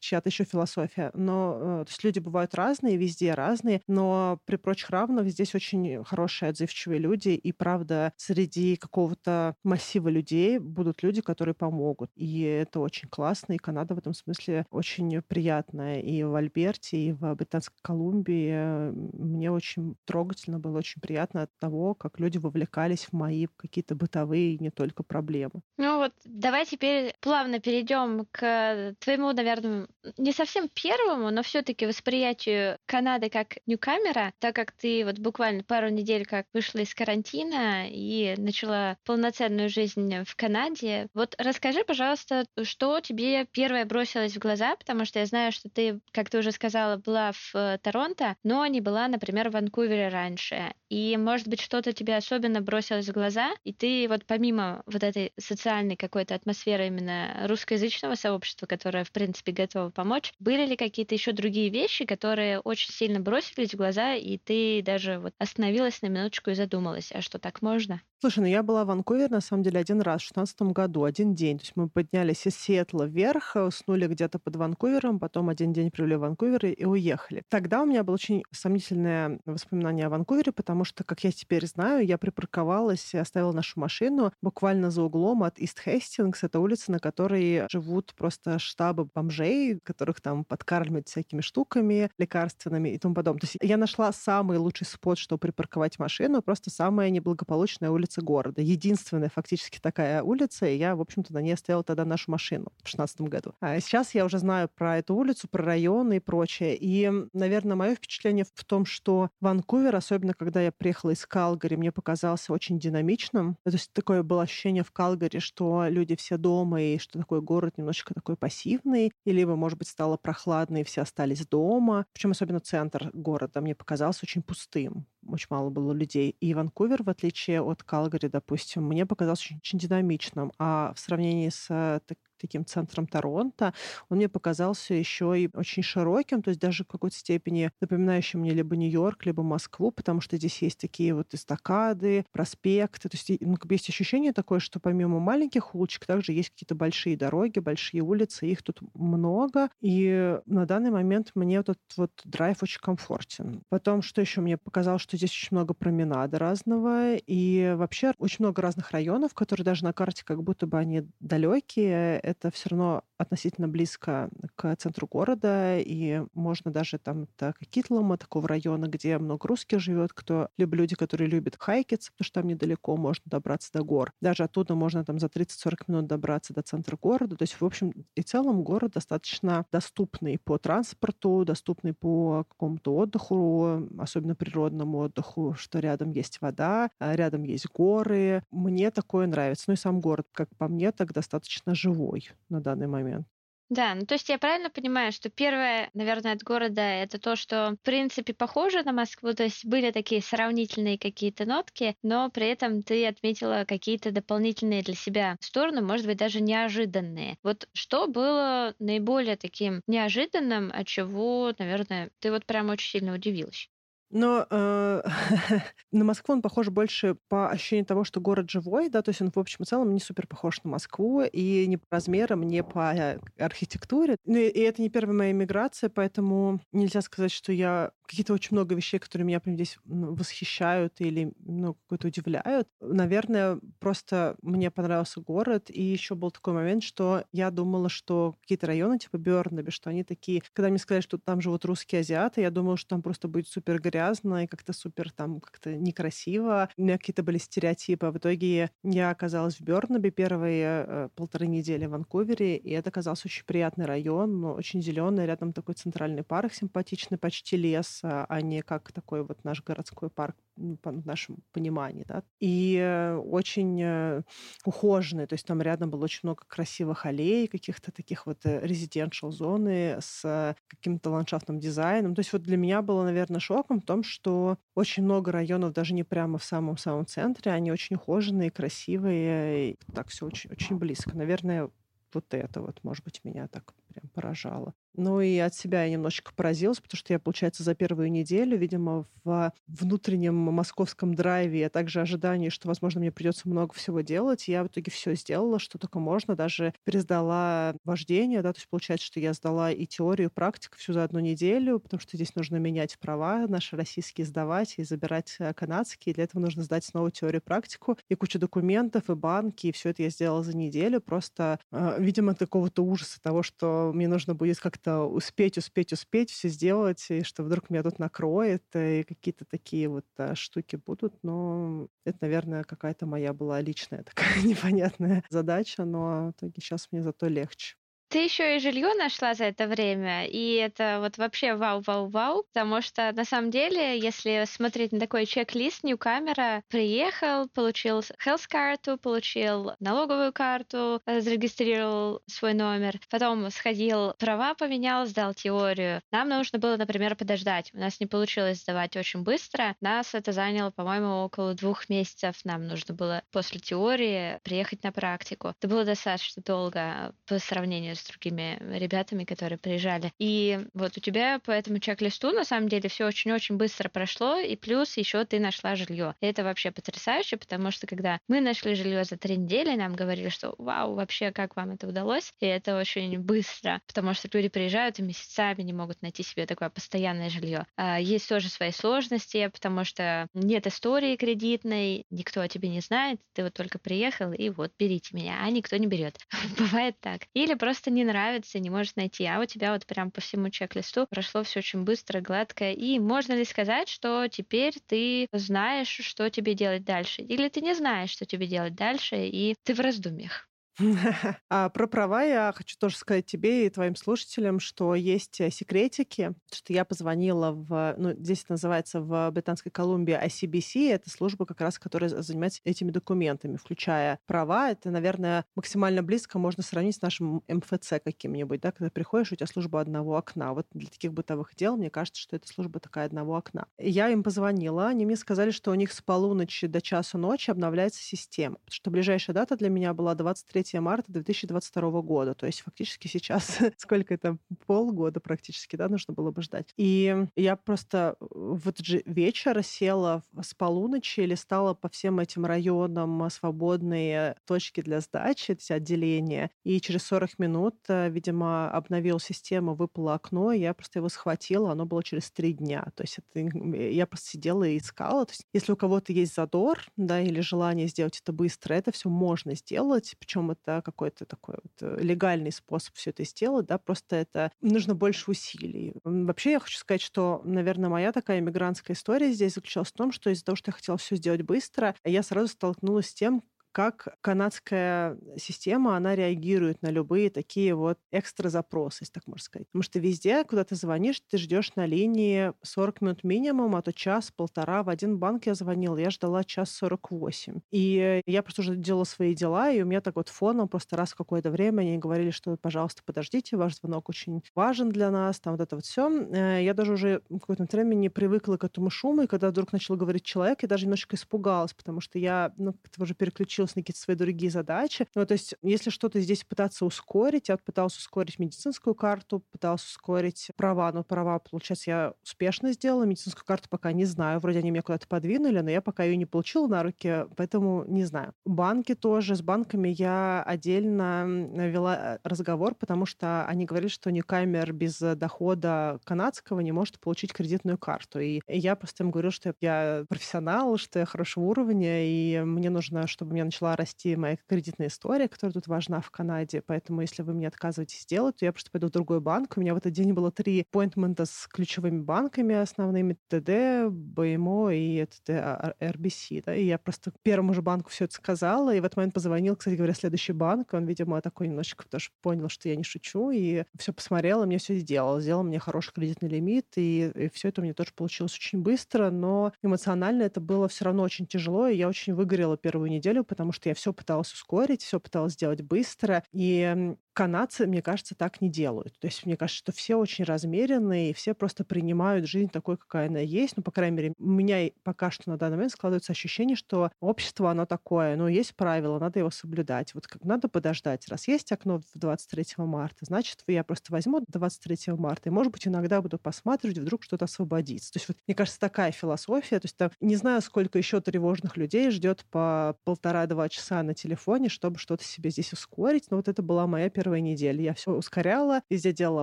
чья-то еще философия. Но э, то есть люди бывают разные, везде разные, но при прочих равных здесь очень хорошие, отзывчивые люди, и правда среди какого-то массива людей будут люди, которые помогут. И это очень классно, и Канада в этом смысле очень приятная. И в Альберте, и в Британской Колумбии мне очень трогательно было, очень приятно от того, как люди вовлекались мои какие-то бытовые, не только проблемы. Ну вот, давай теперь плавно перейдем к твоему, наверное, не совсем первому, но все-таки восприятию Канады как ньюкамера, так как ты вот буквально пару недель как вышла из карантина и начала полноценную жизнь в Канаде. Вот расскажи, пожалуйста, что тебе первое бросилось в глаза, потому что я знаю, что ты, как ты уже сказала, была в э, Торонто, но не была, например, в Ванкувере раньше. И, может быть, что-то тебе особенно бросилось в глаза, и ты вот помимо вот этой социальной какой-то атмосферы именно русскоязычного сообщества, которое, в принципе, готово помочь, были ли какие-то еще другие вещи, которые очень сильно бросились в глаза, и ты даже вот остановилась на минуточку и задумалась, а что так можно? Слушай, ну я была в Ванкувере, на самом деле, один раз в 2016 году, один день. То есть мы поднялись из Сиэтла вверх, уснули где-то под Ванкувером, потом один день провели в Ванкувере и уехали. Тогда у меня было очень сомнительное воспоминание о Ванкувере, потому что, как я теперь знаю, я припарковалась и оставила нашу машину буквально за углом от Ист Хестингс. Это улица, на которой живут просто штабы бомжей, которых там подкармливают всякими штуками лекарственными и тому подобное. То есть я нашла самый лучший спот, чтобы припарковать машину, просто самая неблагополучная улица улица города. Единственная фактически такая улица, и я, в общем-то, на ней оставила тогда нашу машину в 2016 году. А сейчас я уже знаю про эту улицу, про районы и прочее. И, наверное, мое впечатление в том, что Ванкувер, особенно когда я приехала из Калгари, мне показался очень динамичным. То есть такое было ощущение в Калгари, что люди все дома, и что такой город немножечко такой пассивный, и либо, может быть, стало прохладно, и все остались дома. Причем особенно центр города мне показался очень пустым. Очень мало было людей. И Ванкувер, в отличие от Калгари, допустим, мне показался очень, очень динамичным. А в сравнении с э, таким центром Торонто, он мне показался еще и очень широким, то есть даже в какой-то степени напоминающим мне либо Нью-Йорк, либо Москву, потому что здесь есть такие вот эстакады, проспекты, то есть ну, есть ощущение такое, что помимо маленьких улочек также есть какие-то большие дороги, большие улицы, их тут много, и на данный момент мне вот этот вот драйв очень комфортен. Потом, что еще мне показалось, что здесь очень много променада разного, и вообще очень много разных районов, которые даже на карте как будто бы они далекие, это все равно относительно близко к центру города, и можно даже там до Китлома, такого района, где много русских живет, кто либо люди, которые любят хайкиться, потому что там недалеко можно добраться до гор. Даже оттуда можно там за 30-40 минут добраться до центра города. То есть, в общем и целом, город достаточно доступный по транспорту, доступный по какому-то отдыху, особенно природному отдыху, что рядом есть вода, а рядом есть горы. Мне такое нравится. Ну и сам город, как по мне, так достаточно живой на данный момент. Да, ну то есть я правильно понимаю, что первое, наверное, от города это то, что в принципе похоже на Москву, то есть были такие сравнительные какие-то нотки, но при этом ты отметила какие-то дополнительные для себя стороны, может быть, даже неожиданные. Вот что было наиболее таким неожиданным, от чего, наверное, ты вот прям очень сильно удивилась? Но э, на Москву он похож больше по ощущению того, что город живой, да, то есть он в общем и целом не супер похож на Москву, и не по размерам, не по э, архитектуре. Ну и, и это не первая моя миграция, поэтому нельзя сказать, что я какие-то очень много вещей, которые меня прям здесь восхищают или ну, какой-то удивляют. Наверное, просто мне понравился город, и еще был такой момент, что я думала, что какие-то районы типа Бёрнаби, что они такие... Когда мне сказали, что там живут русские азиаты, я думала, что там просто будет супер грязно и как-то супер там как-то некрасиво. У меня какие-то были стереотипы. А в итоге я оказалась в Бёрнаби первые э, полторы недели в Ванкувере, и это оказался очень приятный район, но очень зеленый, рядом такой центральный парк симпатичный, почти лес, а не как такой вот наш городской парк по нашему пониманию, да. И э, очень э, ухоженный, то есть там рядом было очень много красивых аллей, каких-то таких вот резиденциал зоны с каким-то ландшафтным дизайном. То есть вот для меня было, наверное, шоком в том, что очень много районов даже не прямо в самом-самом центре, они очень ухоженные, красивые, и так все очень, очень близко. Наверное, вот это вот, может быть, меня так прям поражало. Ну и от себя я немножечко поразилась, потому что я, получается, за первую неделю, видимо, в внутреннем московском драйве, а также ожидании, что, возможно, мне придется много всего делать, я в итоге все сделала, что только можно, даже пересдала вождение, да, то есть получается, что я сдала и теорию, и практику всю за одну неделю, потому что здесь нужно менять права наши российские, сдавать и забирать э, канадские, для этого нужно сдать снова теорию, практику, и кучу документов, и банки, и все это я сделала за неделю, просто, э, видимо, такого-то ужаса того, что мне нужно будет как как-то успеть, успеть, успеть все сделать, и что вдруг меня тут накроет, э, и какие-то такие вот а, штуки будут. Но это, наверное, какая-то моя была личная такая непонятная задача, но в итоге сейчас мне зато легче. Ты еще и жилье нашла за это время, и это вот вообще вау-вау-вау, потому что на самом деле, если смотреть на такой чек-лист, Ньюкамера приехал, получил health карту, получил налоговую карту, зарегистрировал свой номер, потом сходил, права поменял, сдал теорию. Нам нужно было, например, подождать. У нас не получилось сдавать очень быстро. Нас это заняло, по-моему, около двух месяцев. Нам нужно было после теории приехать на практику. Это было достаточно долго по сравнению с с другими ребятами, которые приезжали. И вот у тебя по этому чек-листу на самом деле все очень-очень быстро прошло, и плюс еще ты нашла жилье. Это вообще потрясающе, потому что когда мы нашли жилье за три недели, нам говорили, что вау, вообще как вам это удалось? И это очень быстро, потому что люди приезжают и месяцами не могут найти себе такое постоянное жилье. А есть тоже свои сложности, потому что нет истории кредитной, никто о тебе не знает, ты вот только приехал, и вот берите меня, а никто не берет. Бывает так. Или просто не нравится, не можешь найти, а у тебя вот прям по всему чек-листу прошло все очень быстро, гладко. И можно ли сказать, что теперь ты знаешь, что тебе делать дальше? Или ты не знаешь, что тебе делать дальше, и ты в раздумьях? А про права я хочу тоже сказать тебе и твоим слушателям, что есть э, секретики, что я позвонила в, ну, здесь это называется в Британской Колумбии ICBC, это служба как раз, которая занимается этими документами, включая права. Это, наверное, максимально близко можно сравнить с нашим МФЦ каким-нибудь, да, когда приходишь, у тебя служба одного окна. Вот для таких бытовых дел, мне кажется, что это служба такая одного окна. Я им позвонила, они мне сказали, что у них с полуночи до часа ночи обновляется система, потому что ближайшая дата для меня была 23 3 марта 2022 года. То есть фактически сейчас, сколько это, полгода практически, да, нужно было бы ждать. И я просто в этот же вечер села с полуночи, листала по всем этим районам свободные точки для сдачи, эти отделения. И через 40 минут, э, видимо, обновил систему, выпало окно, и я просто его схватила, оно было через три дня. То есть это, я просто сидела и искала. То есть если у кого-то есть задор, да, или желание сделать это быстро, это все можно сделать, причем это какой-то такой вот э, легальный способ все это сделать, да, просто это нужно больше усилий. Вообще я хочу сказать, что, наверное, моя такая иммигрантская история здесь заключалась в том, что из-за того, что я хотела все сделать быстро, я сразу столкнулась с тем, как канадская система, она реагирует на любые такие вот экстра запросы, если так можно сказать. Потому что везде, куда ты звонишь, ты ждешь на линии 40 минут минимум, а то час-полтора. В один банк я звонила, я ждала час 48. И я просто уже делала свои дела, и у меня так вот фоном просто раз в какое-то время они говорили, что, пожалуйста, подождите, ваш звонок очень важен для нас, там вот это вот все. Э, я даже уже в какое-то время не привыкла к этому шуму, и когда вдруг начал говорить человек, я даже немножко испугалась, потому что я ну, как-то уже переключилась переключилась на какие-то свои другие задачи. Ну, то есть, если что-то здесь пытаться ускорить, я вот пыталась ускорить медицинскую карту, пыталась ускорить права, но права, получается, я успешно сделала. Медицинскую карту пока не знаю. Вроде они меня куда-то подвинули, но я пока ее не получила на руки, поэтому не знаю. Банки тоже. С банками я отдельно вела э, разговор, потому что они говорили, что Ньюкамер без дохода канадского не может получить кредитную карту. И я просто им говорю, что я профессионал, что я хорошего уровня, и мне нужно, чтобы меня начала расти моя кредитная история, которая тут важна в Канаде. Поэтому, если вы мне отказываетесь сделать, то я просто пойду в другой банк. У меня в этот день было три аппоинтмента с ключевыми банками основными ТД, БМО и ТД РБС. Да? И я просто первому же банку все это сказала, и в этот момент позвонил, кстати говоря, следующий банк. Он, видимо, такой немножечко тоже понял, что я не шучу, и все посмотрел, и мне все сделал. Сделал мне хороший кредитный лимит, и, и все это у меня тоже получилось очень быстро, но эмоционально это было все равно очень тяжело, и я очень выгорела первую неделю, потому потому что я все пыталась ускорить, все пыталась сделать быстро. И канадцы, мне кажется, так не делают. То есть мне кажется, что все очень размеренные, и все просто принимают жизнь такой, какая она есть. Ну, по крайней мере, у меня пока что на данный момент складывается ощущение, что общество, оно такое, но есть правила, надо его соблюдать. Вот как надо подождать. Раз есть окно в 23 марта, значит, я просто возьму 23 марта, и, может быть, иногда буду посматривать, вдруг что-то освободится. То есть вот, мне кажется, такая философия. То есть там не знаю, сколько еще тревожных людей ждет по полтора-два часа на телефоне, чтобы что-то себе здесь ускорить. Но вот это была моя первая первой недели. Я все ускоряла, везде делала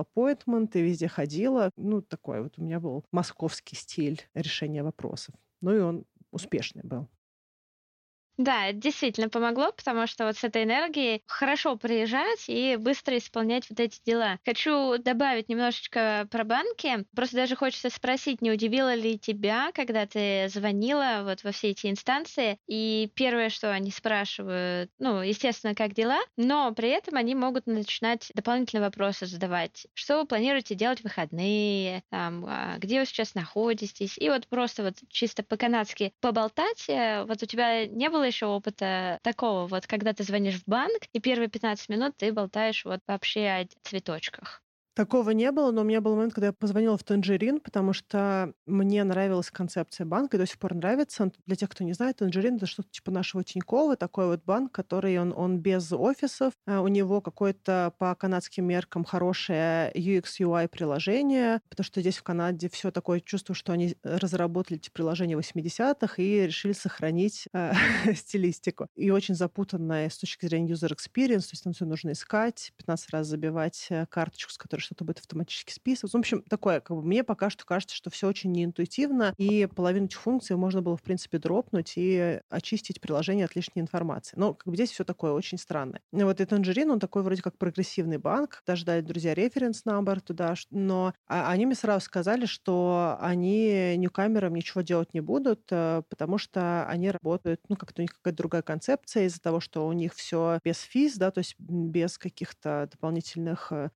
аппоинтменты, везде ходила. Ну, такой вот у меня был московский стиль решения вопросов. Ну и он успешный был. Да, это действительно помогло, потому что вот с этой энергией хорошо приезжать и быстро исполнять вот эти дела. Хочу добавить немножечко про банки. Просто даже хочется спросить, не удивило ли тебя, когда ты звонила вот во все эти инстанции, и первое, что они спрашивают, ну, естественно, как дела, но при этом они могут начинать дополнительные вопросы задавать. Что вы планируете делать в выходные? Там, а, где вы сейчас находитесь? И вот просто вот чисто по-канадски поболтать. Э, вот у тебя не было еще опыта такого, вот когда ты звонишь в банк, и первые 15 минут ты болтаешь вот вообще о цветочках? Такого не было, но у меня был момент, когда я позвонила в Танжерин, потому что мне нравилась концепция банка, и до сих пор нравится. Для тех, кто не знает, Танжерин — это что-то типа нашего Тинькова, такой вот банк, который он, он без офисов, а у него какое-то по канадским меркам хорошее UX, UI приложение, потому что здесь в Канаде все такое чувство, что они разработали эти приложения 80-х и решили сохранить э, стилистику. И очень запутанная с точки зрения user experience, то есть там все нужно искать, 15 раз забивать э, карточку, с которой что-то будет автоматически списываться. В общем, такое, как бы мне пока что кажется, что все очень неинтуитивно, и половину этих функций можно было, в принципе, дропнуть и очистить приложение от лишней информации. Но как бы здесь все такое очень странное. И вот и Tangerine, он такой вроде как прогрессивный банк, даже дали друзья референс number туда, но а, они мне сразу сказали, что они ньюкамерам ничего делать не будут, э, потому что они работают, ну, как-то у них какая-то другая концепция из-за того, что у них все без физ, да, то есть без каких-то дополнительных э,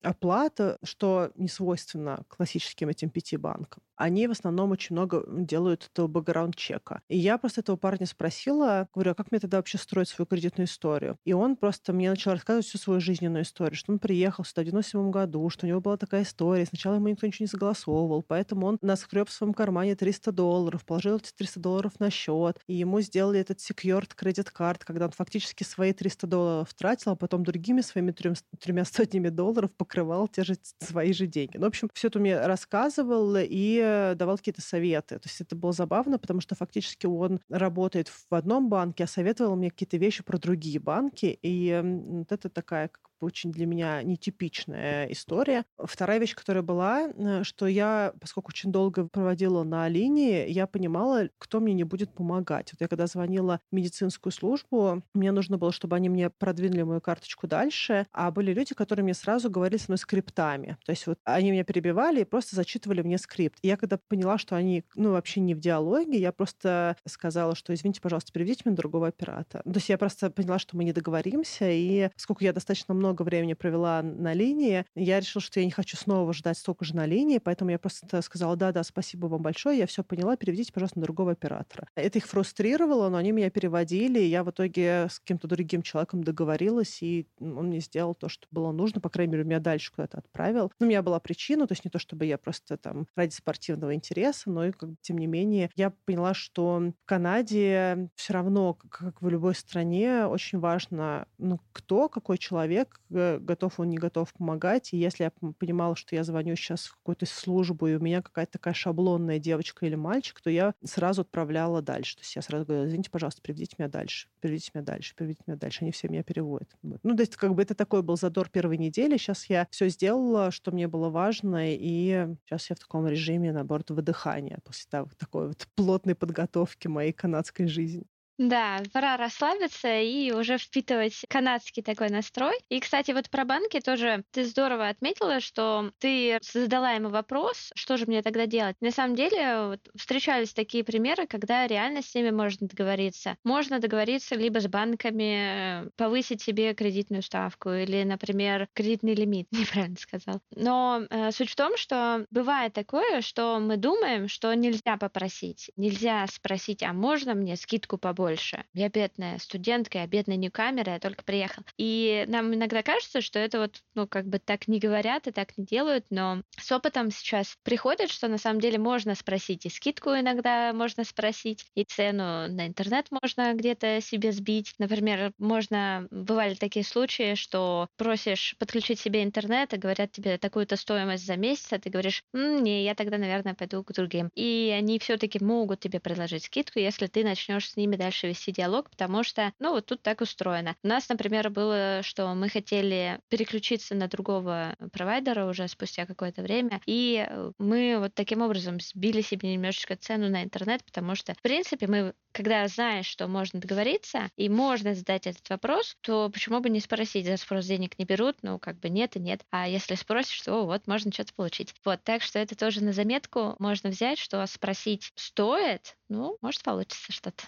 что не свойственно классическим этим пяти банкам они в основном очень много делают этого бэкграунд-чека. И я просто этого парня спросила, говорю, а как мне тогда вообще строить свою кредитную историю? И он просто мне начал рассказывать всю свою жизненную историю, что он приехал сюда в 97 году, что у него была такая история, сначала ему никто ничего не согласовывал, поэтому он нас хреб в своем кармане 300 долларов, положил эти 300 долларов на счет, и ему сделали этот secured кредит карт, когда он фактически свои 300 долларов тратил, а потом другими своими трем, тремя сотнями долларов покрывал те же свои же деньги. Ну, в общем, все это мне рассказывал, и давал какие-то советы. То есть это было забавно, потому что фактически он работает в одном банке, а советовал мне какие-то вещи про другие банки. И вот это такая как очень для меня нетипичная история. Вторая вещь, которая была, э, что я, поскольку очень долго проводила на линии, я понимала, кто мне не будет помогать. Вот я когда звонила в медицинскую службу, мне нужно было, чтобы они мне продвинули мою карточку дальше, а были люди, которые мне сразу говорили со мной скриптами. То есть вот они меня перебивали и просто зачитывали мне скрипт. И я когда поняла, что они, ну, вообще не в диалоге, я просто сказала, что, извините, пожалуйста, переведите меня другого оператора. То есть я просто поняла, что мы не договоримся, и поскольку я достаточно много времени провела на линии, я решила, что я не хочу снова ждать столько же на линии, поэтому я просто сказала, да-да, спасибо вам большое, я все поняла, переведите, пожалуйста, на другого оператора. Это их фрустрировало, но они меня переводили, и я в итоге с каким-то другим человеком договорилась, и он мне сделал то, что было нужно, по крайней мере, меня дальше куда-то отправил. Ну, у меня была причина, то есть не то, чтобы я просто там ради спортивного интереса, но и, как, тем не менее, я поняла, что в Канаде все равно, как в любой стране, очень важно, ну, кто, какой человек, готов он, не готов помогать. И если я понимала, что я звоню сейчас в какую-то службу, и у меня какая-то такая шаблонная девочка или мальчик, то я сразу отправляла дальше. То есть я сразу говорила, извините, пожалуйста, переведите меня дальше, переведите меня дальше, переведите меня дальше. Они все меня переводят. Вот. Ну, то есть как бы это такой был задор первой недели. Сейчас я все сделала, что мне было важно, и сейчас я в таком режиме, наоборот, выдыхания после того, такой вот плотной подготовки моей канадской жизни. Да, пора расслабиться и уже впитывать канадский такой настрой. И, кстати, вот про банки тоже ты здорово отметила, что ты задала ему вопрос, что же мне тогда делать. На самом деле вот, встречались такие примеры, когда реально с ними можно договориться. Можно договориться либо с банками, повысить себе кредитную ставку или, например, кредитный лимит, неправильно сказал. Но э, суть в том, что бывает такое, что мы думаем, что нельзя попросить, нельзя спросить, а можно мне скидку побольше? Больше. Я бедная студентка, я бедная ньюкамер, я только приехал. И нам иногда кажется, что это вот, ну, как бы так не говорят и так не делают, но с опытом сейчас приходит, что на самом деле можно спросить, и скидку иногда можно спросить, и цену на интернет можно где-то себе сбить. Например, можно, бывали такие случаи, что просишь подключить себе интернет, и говорят тебе такую-то стоимость за месяц, а ты говоришь, М, не, я тогда, наверное, пойду к другим. И они все-таки могут тебе предложить скидку, если ты начнешь с ними дальше дальше вести диалог, потому что, ну, вот тут так устроено. У нас, например, было, что мы хотели переключиться на другого провайдера уже спустя какое-то время, и э, мы вот таким образом сбили себе немножечко цену на интернет, потому что, в принципе, мы, когда знаешь, что можно договориться, и можно задать этот вопрос, то почему бы не спросить, за спрос денег не берут, ну, как бы нет и нет. А если спросишь, то вот, можно что-то получить. Вот, так что это тоже на заметку можно взять, что спросить стоит, ну, может, получится что-то.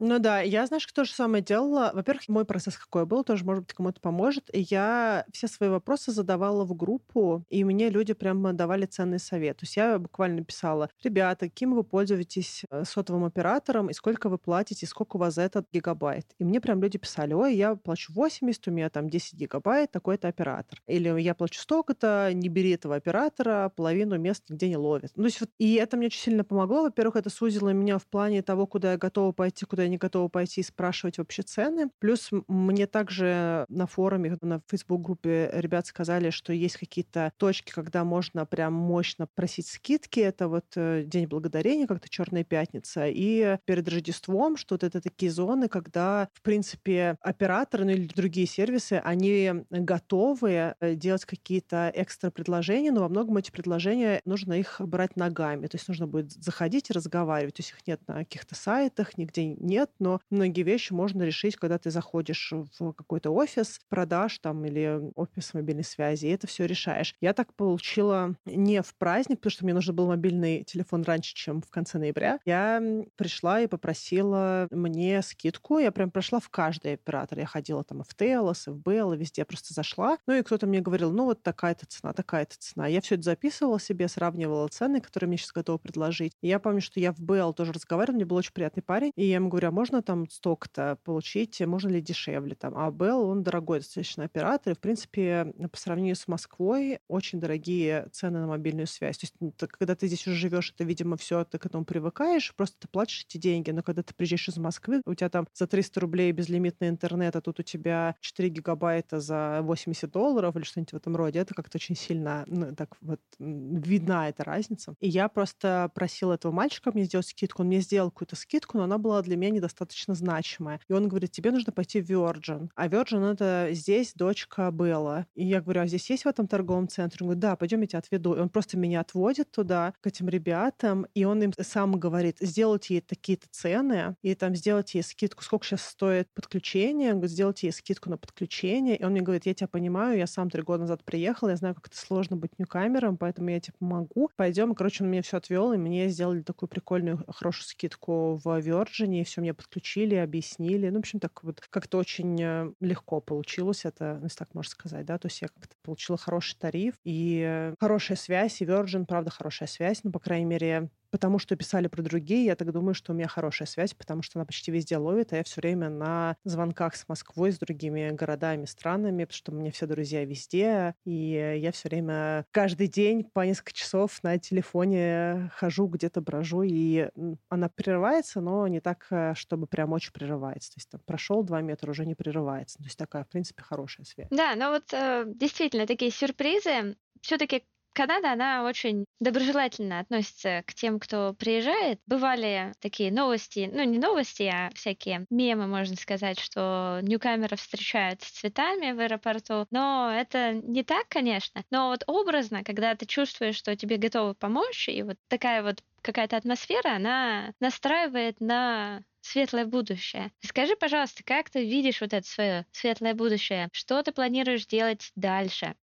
Ну да, я, знаешь, то же самое делала. Во-первых, мой процесс какой был, тоже, может быть, кому-то поможет. Я все свои вопросы задавала в группу, и мне люди прямо давали ценный совет. То есть я буквально писала, ребята, каким вы пользуетесь э, сотовым оператором, и сколько вы платите, и сколько у вас за этот гигабайт. И мне прям люди писали, ой, я плачу 80, у меня там 10 гигабайт, такой-то оператор. Или я плачу столько-то, не бери этого оператора, половину мест нигде не ловит. Ну, то есть вот, и это мне очень сильно помогло. Во-первых, это сузило меня в плане того, куда я готова пойти, куда не готова пойти и спрашивать вообще цены. Плюс мне также на форуме, на Facebook-группе ребят сказали, что есть какие-то точки, когда можно прям мощно просить скидки. Это вот э, День Благодарения, как-то Черная Пятница. И перед Рождеством, что вот это такие зоны, когда, в принципе, операторы ну, или другие сервисы, они готовы э, делать какие-то экстра предложения, но во многом эти предложения нужно их брать ногами. То есть нужно будет заходить и разговаривать. То есть их нет на каких-то сайтах, нигде нет нет, но многие вещи можно решить, когда ты заходишь в какой-то офис продаж там или офис мобильной связи, и это все решаешь. Я так получила не в праздник, потому что мне нужен был мобильный телефон раньше, чем в конце ноября. Я пришла и попросила мне скидку. Я прям прошла в каждый оператор. Я ходила там в Телос, в Bell, везде просто зашла. Ну и кто-то мне говорил, ну вот такая-то цена, такая-то цена. Я все это записывала себе, сравнивала цены, которые мне сейчас готовы предложить. И я помню, что я в Bell тоже разговаривала, мне был очень приятный парень, и я ему говорю, а можно там столько-то получить, можно ли дешевле там. А Bell, он дорогой достаточно оператор, и, в принципе, по сравнению с Москвой, очень дорогие цены на мобильную связь. То есть, когда ты здесь уже живешь, это, видимо, все, ты к этому привыкаешь, просто ты платишь эти деньги. Но когда ты приезжаешь из Москвы, у тебя там за 300 рублей безлимитный интернет, а тут у тебя 4 гигабайта за 80 долларов или что-нибудь в этом роде, это как-то очень сильно, ну, так вот, видна эта разница. И я просто просила этого мальчика мне сделать скидку. Он мне сделал какую-то скидку, но она была для меня недостаточно значимая. И он говорит, тебе нужно пойти в Virgin. А Virgin — это здесь дочка Белла. И я говорю, а здесь есть в этом торговом центре? Он говорит, да, пойдем, я тебя отведу. И он просто меня отводит туда, к этим ребятам, и он им сам говорит, сделайте ей такие-то цены, и там сделайте ей скидку, сколько сейчас стоит подключение, он говорит, сделайте ей скидку на подключение. И он мне говорит, я тебя понимаю, я сам три года назад приехал, я знаю, как это сложно быть ньюкамером, поэтому я тебе помогу. Пойдем. Короче, он мне все отвел, и мне сделали такую прикольную, хорошую скидку в Virgin, и все мне подключили, объяснили. Ну, в общем, так вот как-то очень э, легко получилось это, если так можно сказать, да, то есть я как-то получила хороший тариф и хорошая связь, и Virgin, правда, хорошая связь, ну, по крайней мере, потому что писали про другие, я так думаю, что у меня хорошая связь, потому что она почти везде ловит, а я все время на звонках с Москвой, с другими городами, странами, потому что у меня все друзья везде, и я все время каждый день по несколько часов на телефоне хожу, где-то брожу, и она прерывается, но не так, э, чтобы прям очень прерывается. То есть там прошел два метра, уже не прерывается. То есть такая, в принципе, хорошая связь. Да, но вот э, действительно такие сюрпризы все-таки Канада, она очень доброжелательно относится к тем, кто приезжает. Бывали такие новости, ну не новости, а всякие мемы, можно сказать, что ньюкамеров встречают с цветами в аэропорту. Но это не так, конечно. Но вот образно, когда ты чувствуешь, что тебе готовы помочь, и вот такая вот какая-то атмосфера, она настраивает на светлое будущее. Скажи, пожалуйста, как ты видишь вот это свое светлое будущее? Что ты планируешь делать дальше?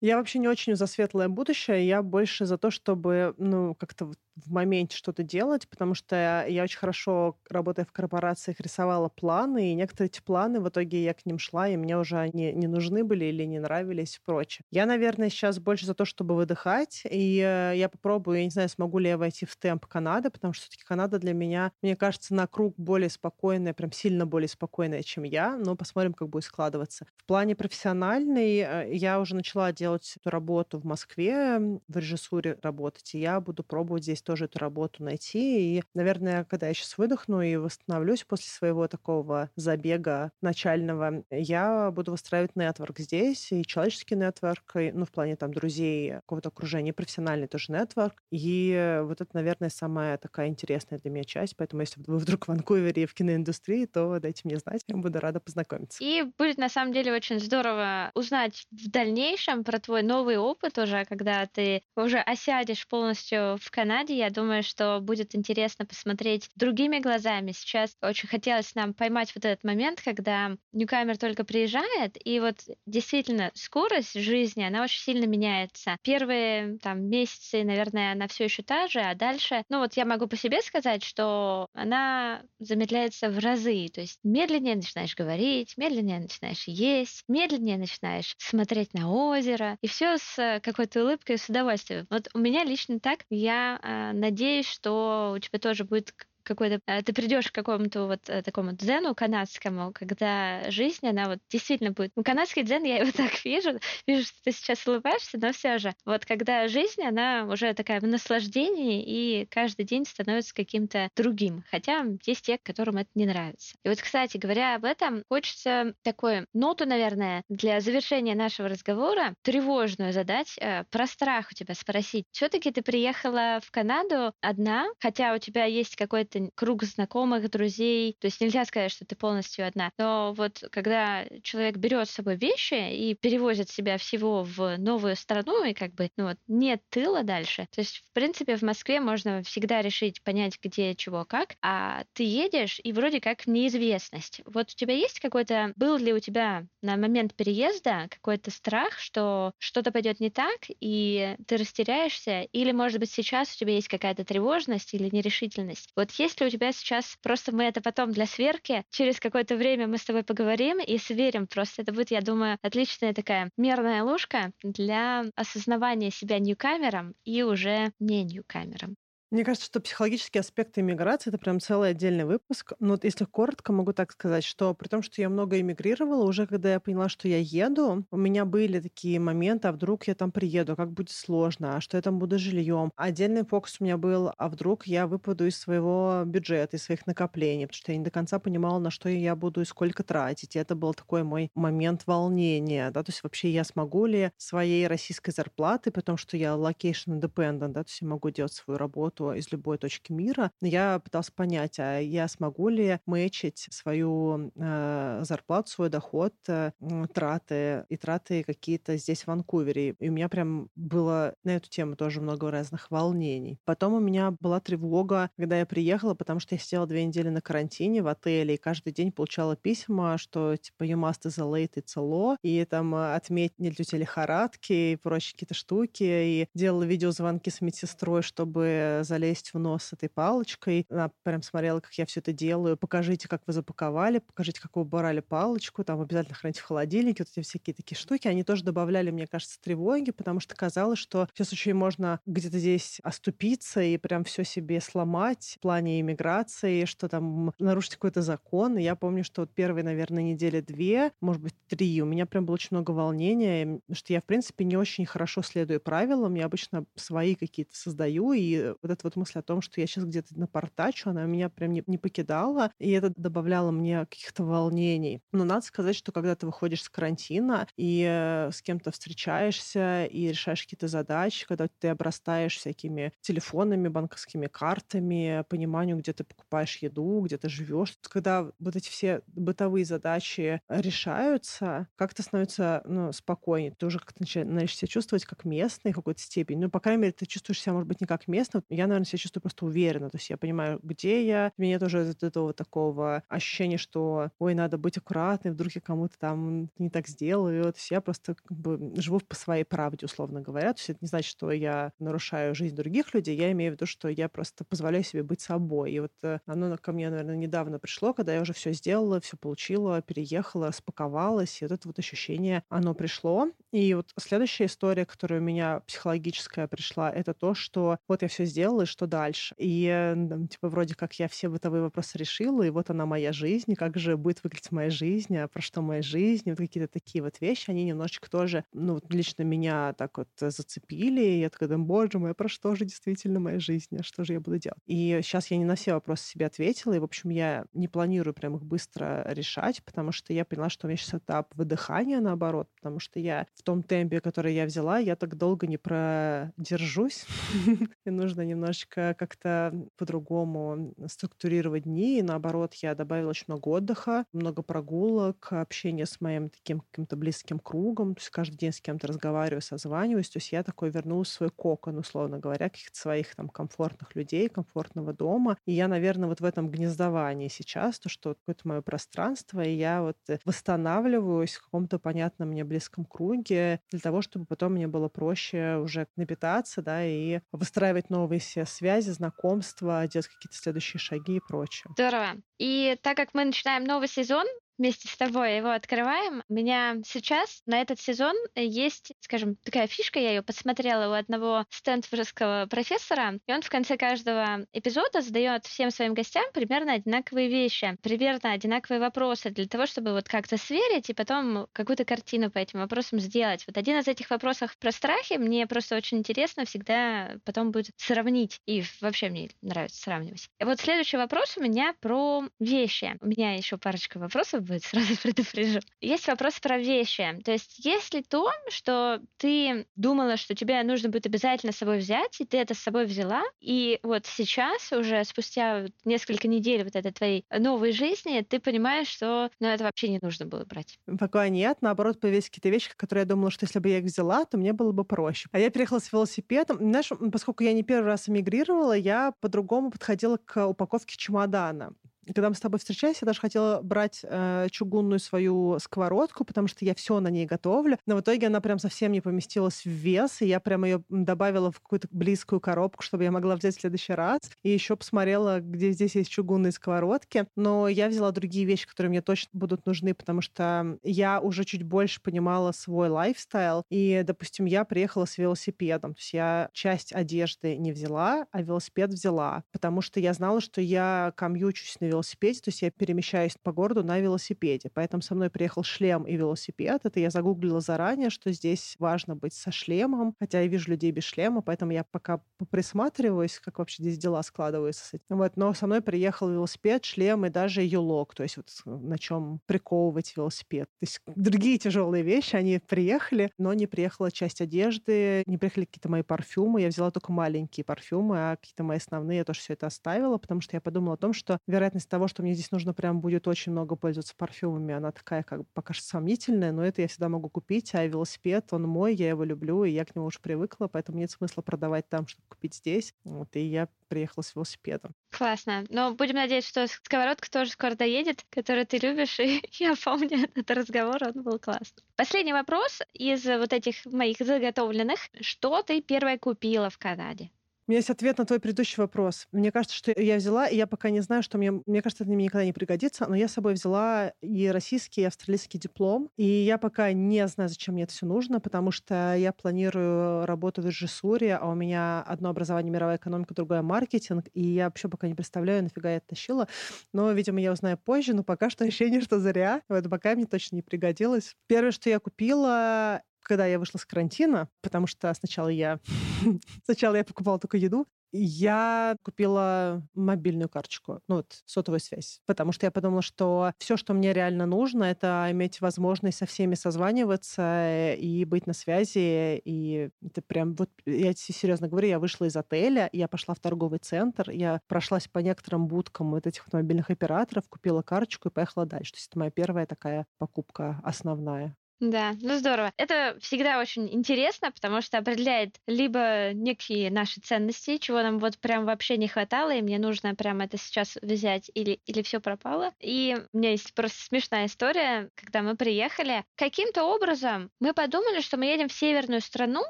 Я вообще не очень за светлое будущее. Я больше за то, чтобы, ну, как-то вот в моменте что-то делать, потому что я очень хорошо, работая в корпорациях, рисовала планы, и некоторые эти планы, в итоге я к ним шла, и мне уже они не нужны были или не нравились и прочее. Я, наверное, сейчас больше за то, чтобы выдыхать, и э, я попробую, я не знаю, смогу ли я войти в темп Канады, потому что все-таки Канада для меня, мне кажется, на круг более спокойная, прям сильно более спокойная, чем я, но посмотрим, как будет складываться. В плане профессиональной э, я уже начала делать эту работу в Москве, в режиссуре работать, и я буду пробовать здесь тоже эту работу найти. И, наверное, когда я сейчас выдохну и восстановлюсь после своего такого забега начального, я буду выстраивать нетворк здесь, и человеческий нетворк, ну, в плане там друзей, какого-то окружения, профессиональный тоже нетворк. И вот это, наверное, самая такая интересная для меня часть. Поэтому, если вы вдруг в Ванкувере и в киноиндустрии, то дайте мне знать, я буду рада познакомиться. И будет, на самом деле, очень здорово узнать в дальнейшем про твой новый опыт уже, когда ты уже осядешь полностью в Канаде, я думаю, что будет интересно посмотреть другими глазами. Сейчас очень хотелось нам поймать вот этот момент, когда Ньюкамер только приезжает, и вот действительно скорость жизни, она очень сильно меняется. Первые там месяцы, наверное, она все еще та же, а дальше, ну вот я могу по себе сказать, что она замедляется в разы, то есть медленнее начинаешь говорить, медленнее начинаешь есть, медленнее начинаешь смотреть на озеро, и все с какой-то улыбкой и с удовольствием. Вот у меня лично так, я э, надеюсь, что у тебя тоже будет какой-то... Э, ты придешь к какому-то вот э, такому дзену канадскому, когда жизнь, она вот действительно будет... Ну, канадский дзен, я его так вижу, вижу, что ты сейчас улыбаешься, но все же. Вот когда жизнь, она уже такая в наслаждении, и каждый день становится каким-то другим. Хотя есть те, которым это не нравится. И вот, кстати, говоря об этом, хочется такую ноту, наверное, для завершения нашего разговора, тревожную задать, э, про страх у тебя спросить. Все-таки ты приехала в Канаду одна, хотя у тебя есть какой-то какой-то круг знакомых, друзей. То есть нельзя сказать, что ты полностью одна. Но вот когда человек берет с собой вещи и перевозит себя всего в новую страну, и как бы ну вот нет тыла дальше. То есть, в принципе, в Москве можно всегда решить, понять, где, чего, как, а ты едешь, и вроде как неизвестность. Вот у тебя есть какой-то, был ли у тебя на момент переезда какой-то страх, что что-то пойдет не так, и ты растеряешься, или, может быть, сейчас у тебя есть какая-то тревожность или нерешительность. Вот есть ли у тебя сейчас, просто мы это потом для сверки, через какое-то время мы с тобой поговорим и сверим просто. Это будет, я думаю, отличная такая мерная ложка для осознавания себя ньюкамером и уже не ньюкамером. Мне кажется, что психологические аспекты иммиграции это прям целый отдельный выпуск. Но вот если коротко, могу так сказать, что при том, что я много эмигрировала, уже когда я поняла, что я еду, у меня были такие моменты, а вдруг я там приеду, как будет сложно, а что я там буду жильем. Отдельный фокус у меня был, а вдруг я выпаду из своего бюджета, из своих накоплений, потому что я не до конца понимала, на что я буду и сколько тратить. И это был такой мой момент волнения, да, то есть вообще я смогу ли своей российской зарплаты, потому что я location independent, да, то есть я могу делать свою работу работу из любой точки мира. Я пыталась понять, а я смогу ли мэчить свою э, зарплату, свой доход, э, траты и траты какие-то здесь в Ванкувере. И у меня прям было на эту тему тоже много разных волнений. Потом у меня была тревога, когда я приехала, потому что я сидела две недели на карантине в отеле, и каждый день получала письма, что типа you must isolate it's a law, и там э, отметь нет лихорадки и прочие какие-то штуки, и делала видеозвонки с медсестрой, чтобы залезть в нос этой палочкой. Она прям смотрела, как я все это делаю. Покажите, как вы запаковали, покажите, как вы убрали палочку, там обязательно храните в холодильнике, вот эти всякие такие штуки. Они тоже добавляли, мне кажется, тревоги, потому что казалось, что сейчас очень можно где-то здесь оступиться и прям все себе сломать в плане иммиграции, что там нарушить какой-то закон. И я помню, что вот первые, наверное, недели две, может быть, три, у меня прям было очень много волнения, что я, в принципе, не очень хорошо следую правилам. Я обычно свои какие-то создаю, и вот эта вот мысль о том, что я сейчас где-то напортачу, она меня прям не, не покидала, и это добавляло мне каких-то волнений. Но надо сказать, что когда ты выходишь с карантина и э, с кем-то встречаешься и решаешь какие-то задачи, когда ты обрастаешь всякими телефонами, банковскими картами, пониманию, где ты покупаешь еду, где ты живешь, когда вот эти все бытовые задачи решаются, как-то становится ну, спокойнее. Ты уже как-то начинаешь себя чувствовать как местный в какой-то степени. Ну, по крайней мере, ты чувствуешь себя, может быть, не как местный. Я, наверное, себя чувствую просто уверенно. То есть я понимаю, где я. Меня тоже от этого такого ощущения, что, ой, надо быть аккуратной, вдруг я кому-то там не так сделаю. То есть я просто как бы живу по своей правде, условно говоря. То есть это не значит, что я нарушаю жизнь других людей. Я имею в виду, что я просто позволяю себе быть собой. И вот э, оно ко мне, наверное, недавно пришло, когда я уже все сделала, все получила, переехала, распаковалась. И вот это вот ощущение, оно пришло. И вот следующая история, которая у меня психологическая пришла, это то, что вот я все сделала, и что дальше? И типа вроде как я все бытовые вопросы решила, и вот она моя жизнь, как же будет выглядеть моя жизнь, а про что моя жизнь, вот какие-то такие вот вещи, они немножечко тоже, ну, лично меня так вот зацепили, и я такая, боже мой, а про что же действительно моя жизнь, а что же я буду делать? И сейчас я не на все вопросы себе ответила, и, в общем, я не планирую прям их быстро решать, потому что я поняла, что у меня сейчас этап выдыхания, наоборот, потому что я в том темпе, который я взяла, я так долго не продержусь. И нужно немножечко как-то по-другому структурировать дни. И наоборот, я добавила очень много отдыха, много прогулок, общения с моим таким каким-то близким кругом. То есть каждый день с кем-то разговариваю, созваниваюсь. То есть я такой вернулась в свой кокон, условно говоря, каких-то своих там комфортных людей, комфортного дома. И я, наверное, вот в этом гнездовании сейчас, то, что какое-то мое пространство, и я вот восстанавливаюсь в каком-то понятном мне близком круге для того, чтобы потом мне было проще уже напитаться, да, и выстраивать новые все связи, знакомства, делать какие-то следующие шаги и прочее. Здорово. И так как мы начинаем новый сезон, вместе с тобой его открываем. У меня сейчас на этот сезон есть, скажем, такая фишка, я ее посмотрела у одного стэнфордского профессора, и он в конце каждого эпизода задает всем своим гостям примерно одинаковые вещи, примерно одинаковые вопросы для того, чтобы вот как-то сверить и потом какую-то картину по этим вопросам сделать. Вот один из этих вопросов про страхи мне просто очень интересно всегда потом будет сравнить, и вообще мне нравится сравнивать. Вот следующий вопрос у меня про вещи. У меня еще парочка вопросов будет, сразу предупрежу. Есть вопрос про вещи. То есть, есть ли то, что ты думала, что тебе нужно будет обязательно с собой взять, и ты это с собой взяла, и вот сейчас, уже спустя несколько недель вот этой твоей новой жизни, ты понимаешь, что ну, это вообще не нужно было брать? Пока нет. Наоборот, появились какие-то вещи, которые я думала, что если бы я их взяла, то мне было бы проще. А я переехала с велосипедом. Знаешь, поскольку я не первый раз эмигрировала, я по-другому подходила к упаковке чемодана. Когда мы с тобой встречались, я даже хотела брать э, чугунную свою сковородку, потому что я все на ней готовлю. Но в итоге она прям совсем не поместилась в вес, и я прям ее добавила в какую-то близкую коробку, чтобы я могла взять в следующий раз. И еще посмотрела, где здесь есть чугунные сковородки. Но я взяла другие вещи, которые мне точно будут нужны, потому что я уже чуть больше понимала свой лайфстайл. И, допустим, я приехала с велосипедом. То есть я часть одежды не взяла, а велосипед взяла, потому что я знала, что я комьючусь на велосипеде велосипеде, то есть я перемещаюсь по городу на велосипеде. Поэтому со мной приехал шлем и велосипед. Это я загуглила заранее, что здесь важно быть со шлемом, хотя я вижу людей без шлема, поэтому я пока присматриваюсь, как вообще здесь дела складываются с этим. Вот, но со мной приехал велосипед, шлем и даже юлок, то есть вот на чем приковывать велосипед. То есть другие тяжелые вещи, они приехали, но не приехала часть одежды, не приехали какие-то мои парфюмы. Я взяла только маленькие парфюмы, а какие-то мои основные я тоже все это оставила, потому что я подумала о том, что вероятность того, что мне здесь нужно прям будет очень много пользоваться парфюмами, она такая как бы пока что сомнительная, но это я всегда могу купить, а велосипед, он мой, я его люблю, и я к нему уже привыкла, поэтому нет смысла продавать там, чтобы купить здесь. Вот, и я приехала с велосипедом. Классно. Но будем надеяться, что сковородка тоже скоро доедет, которую ты любишь, и я помню этот разговор, он был классный. Последний вопрос из вот этих моих заготовленных. Что ты первое купила в Канаде? У меня есть ответ на твой предыдущий вопрос. Мне кажется, что я взяла, и я пока не знаю, что мне... Мне кажется, это мне никогда не пригодится, но я с собой взяла и российский, и австралийский диплом, и я пока не знаю, зачем мне это все нужно, потому что я планирую работу в режиссуре, а у меня одно образование мировая экономика, другое маркетинг, и я вообще пока не представляю, нафига я это тащила. Но, видимо, я узнаю позже, но пока что ощущение, что зря. Вот пока мне точно не пригодилось. Первое, что я купила, когда я вышла с карантина, потому что сначала я сначала я покупала только еду, я купила мобильную карточку, ну вот сотовую связь, потому что я подумала, что все, что мне реально нужно, это иметь возможность со всеми созваниваться и быть на связи. И это прям вот, я серьезно говорю, я вышла из отеля, я пошла в торговый центр, я прошлась по некоторым будкам вот этих вот мобильных операторов, купила карточку и поехала дальше. То есть это моя первая такая покупка основная. Да, ну здорово. Это всегда очень интересно, потому что определяет либо некие наши ценности, чего нам вот прям вообще не хватало, и мне нужно прям это сейчас взять, или, или все пропало. И у меня есть просто смешная история, когда мы приехали. Каким-то образом мы подумали, что мы едем в северную страну,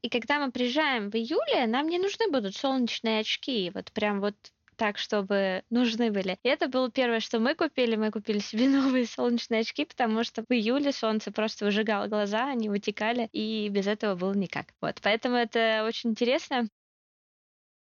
и когда мы приезжаем в июле, нам не нужны будут солнечные очки. Вот прям вот так, чтобы нужны были. И это было первое, что мы купили. Мы купили себе новые солнечные очки, потому что в июле солнце просто выжигало глаза, они вытекали, и без этого было никак. Вот, поэтому это очень интересно.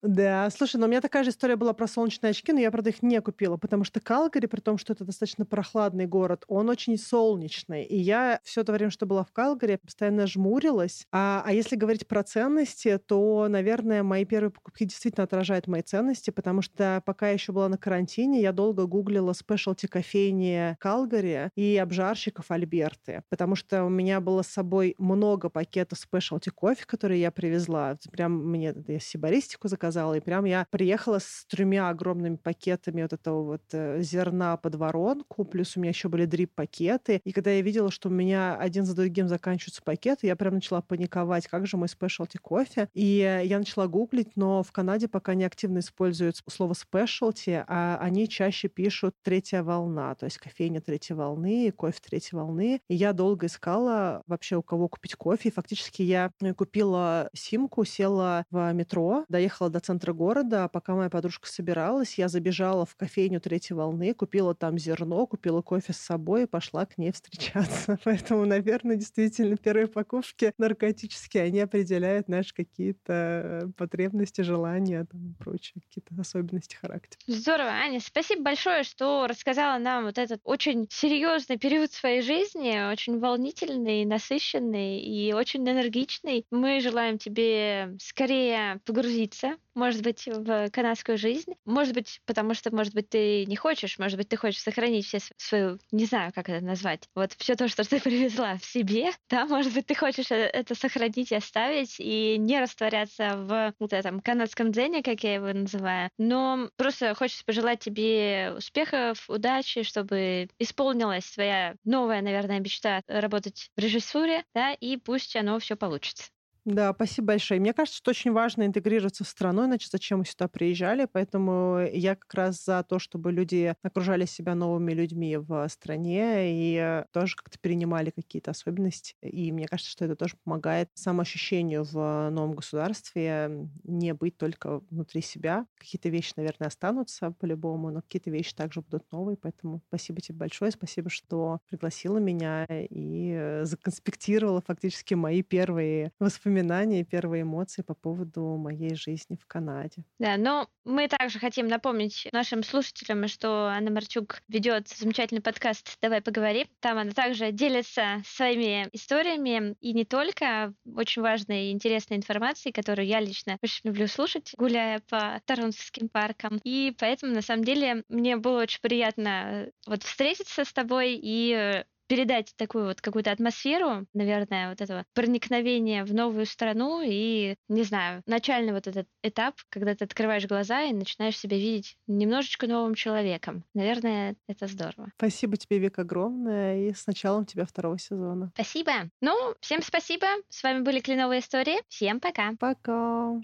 Да, слушай, но у меня такая же история была про солнечные очки, но я, правда, их не купила, потому что Калгари, при том, что это достаточно прохладный город, он очень солнечный. И я все это время, что была в Калгари, постоянно жмурилась. А, а если говорить про ценности, то, наверное, мои первые покупки действительно отражают мои ценности, потому что пока я еще была на карантине, я долго гуглила спешлти кофейни Калгари и обжарщиков Альберты, потому что у меня было с собой много пакетов спешлти кофе, которые я привезла. Прям мне я сибаристику заказала, сказала. И прям я приехала с тремя огромными пакетами вот этого вот э, зерна под воронку, плюс у меня еще были дрип-пакеты. И когда я видела, что у меня один за другим заканчиваются пакеты, я прям начала паниковать, как же мой спешлти кофе. И я начала гуглить, но в Канаде пока не активно используют слово спешлти, а они чаще пишут третья волна, то есть кофейня третьей волны, кофе третьей волны. И я долго искала вообще у кого купить кофе. И фактически я купила симку, села в метро, доехала до центра города. Пока моя подружка собиралась, я забежала в кофейню третьей волны, купила там зерно, купила кофе с собой и пошла к ней встречаться. Поэтому, наверное, действительно, первые покупки наркотические, они определяют наши какие-то потребности, желания там, и прочие какие-то особенности характера. Здорово, Аня, спасибо большое, что рассказала нам вот этот очень серьезный период своей жизни, очень волнительный, насыщенный и очень энергичный. Мы желаем тебе скорее погрузиться может быть, в канадскую жизнь. Может быть, потому что, может быть, ты не хочешь, может быть, ты хочешь сохранить все свою, не знаю, как это назвать, вот все то, что ты привезла в себе, да, может быть, ты хочешь э, это сохранить и оставить, и не растворяться в вот этом канадском дзене, как я его называю, но просто хочется пожелать тебе успехов, удачи, чтобы исполнилась твоя новая, наверное, мечта работать в режиссуре, да, и пусть оно все получится. Да, спасибо большое. Мне кажется, что очень важно интегрироваться в страну, иначе зачем мы сюда приезжали. Поэтому я как раз за то, чтобы люди окружали себя новыми людьми в стране и тоже как-то перенимали какие-то особенности. И мне кажется, что это тоже помогает самоощущению в новом государстве не быть только внутри себя. Какие-то вещи, наверное, останутся по-любому, но какие-то вещи также будут новые. Поэтому спасибо тебе большое. Спасибо, что пригласила меня и законспектировала фактически мои первые воспоминания воспоминания, первые эмоции по поводу моей жизни в Канаде. Да, но мы также хотим напомнить нашим слушателям, что Анна Марчук ведет замечательный подкаст «Давай поговорим». Там она также делится своими историями и не только очень важной и интересной информацией, которую я лично очень люблю слушать, гуляя по Торонтовским паркам. И поэтому, на самом деле, мне было очень приятно вот встретиться с тобой и передать такую вот какую-то атмосферу, наверное, вот этого проникновения в новую страну и, не знаю, начальный вот этот этап, когда ты открываешь глаза и начинаешь себя видеть немножечко новым человеком. Наверное, это здорово. Спасибо тебе, Вик, огромное, и с началом тебя второго сезона. Спасибо. Ну, всем спасибо. С вами были Кленовые истории. Всем пока. Пока.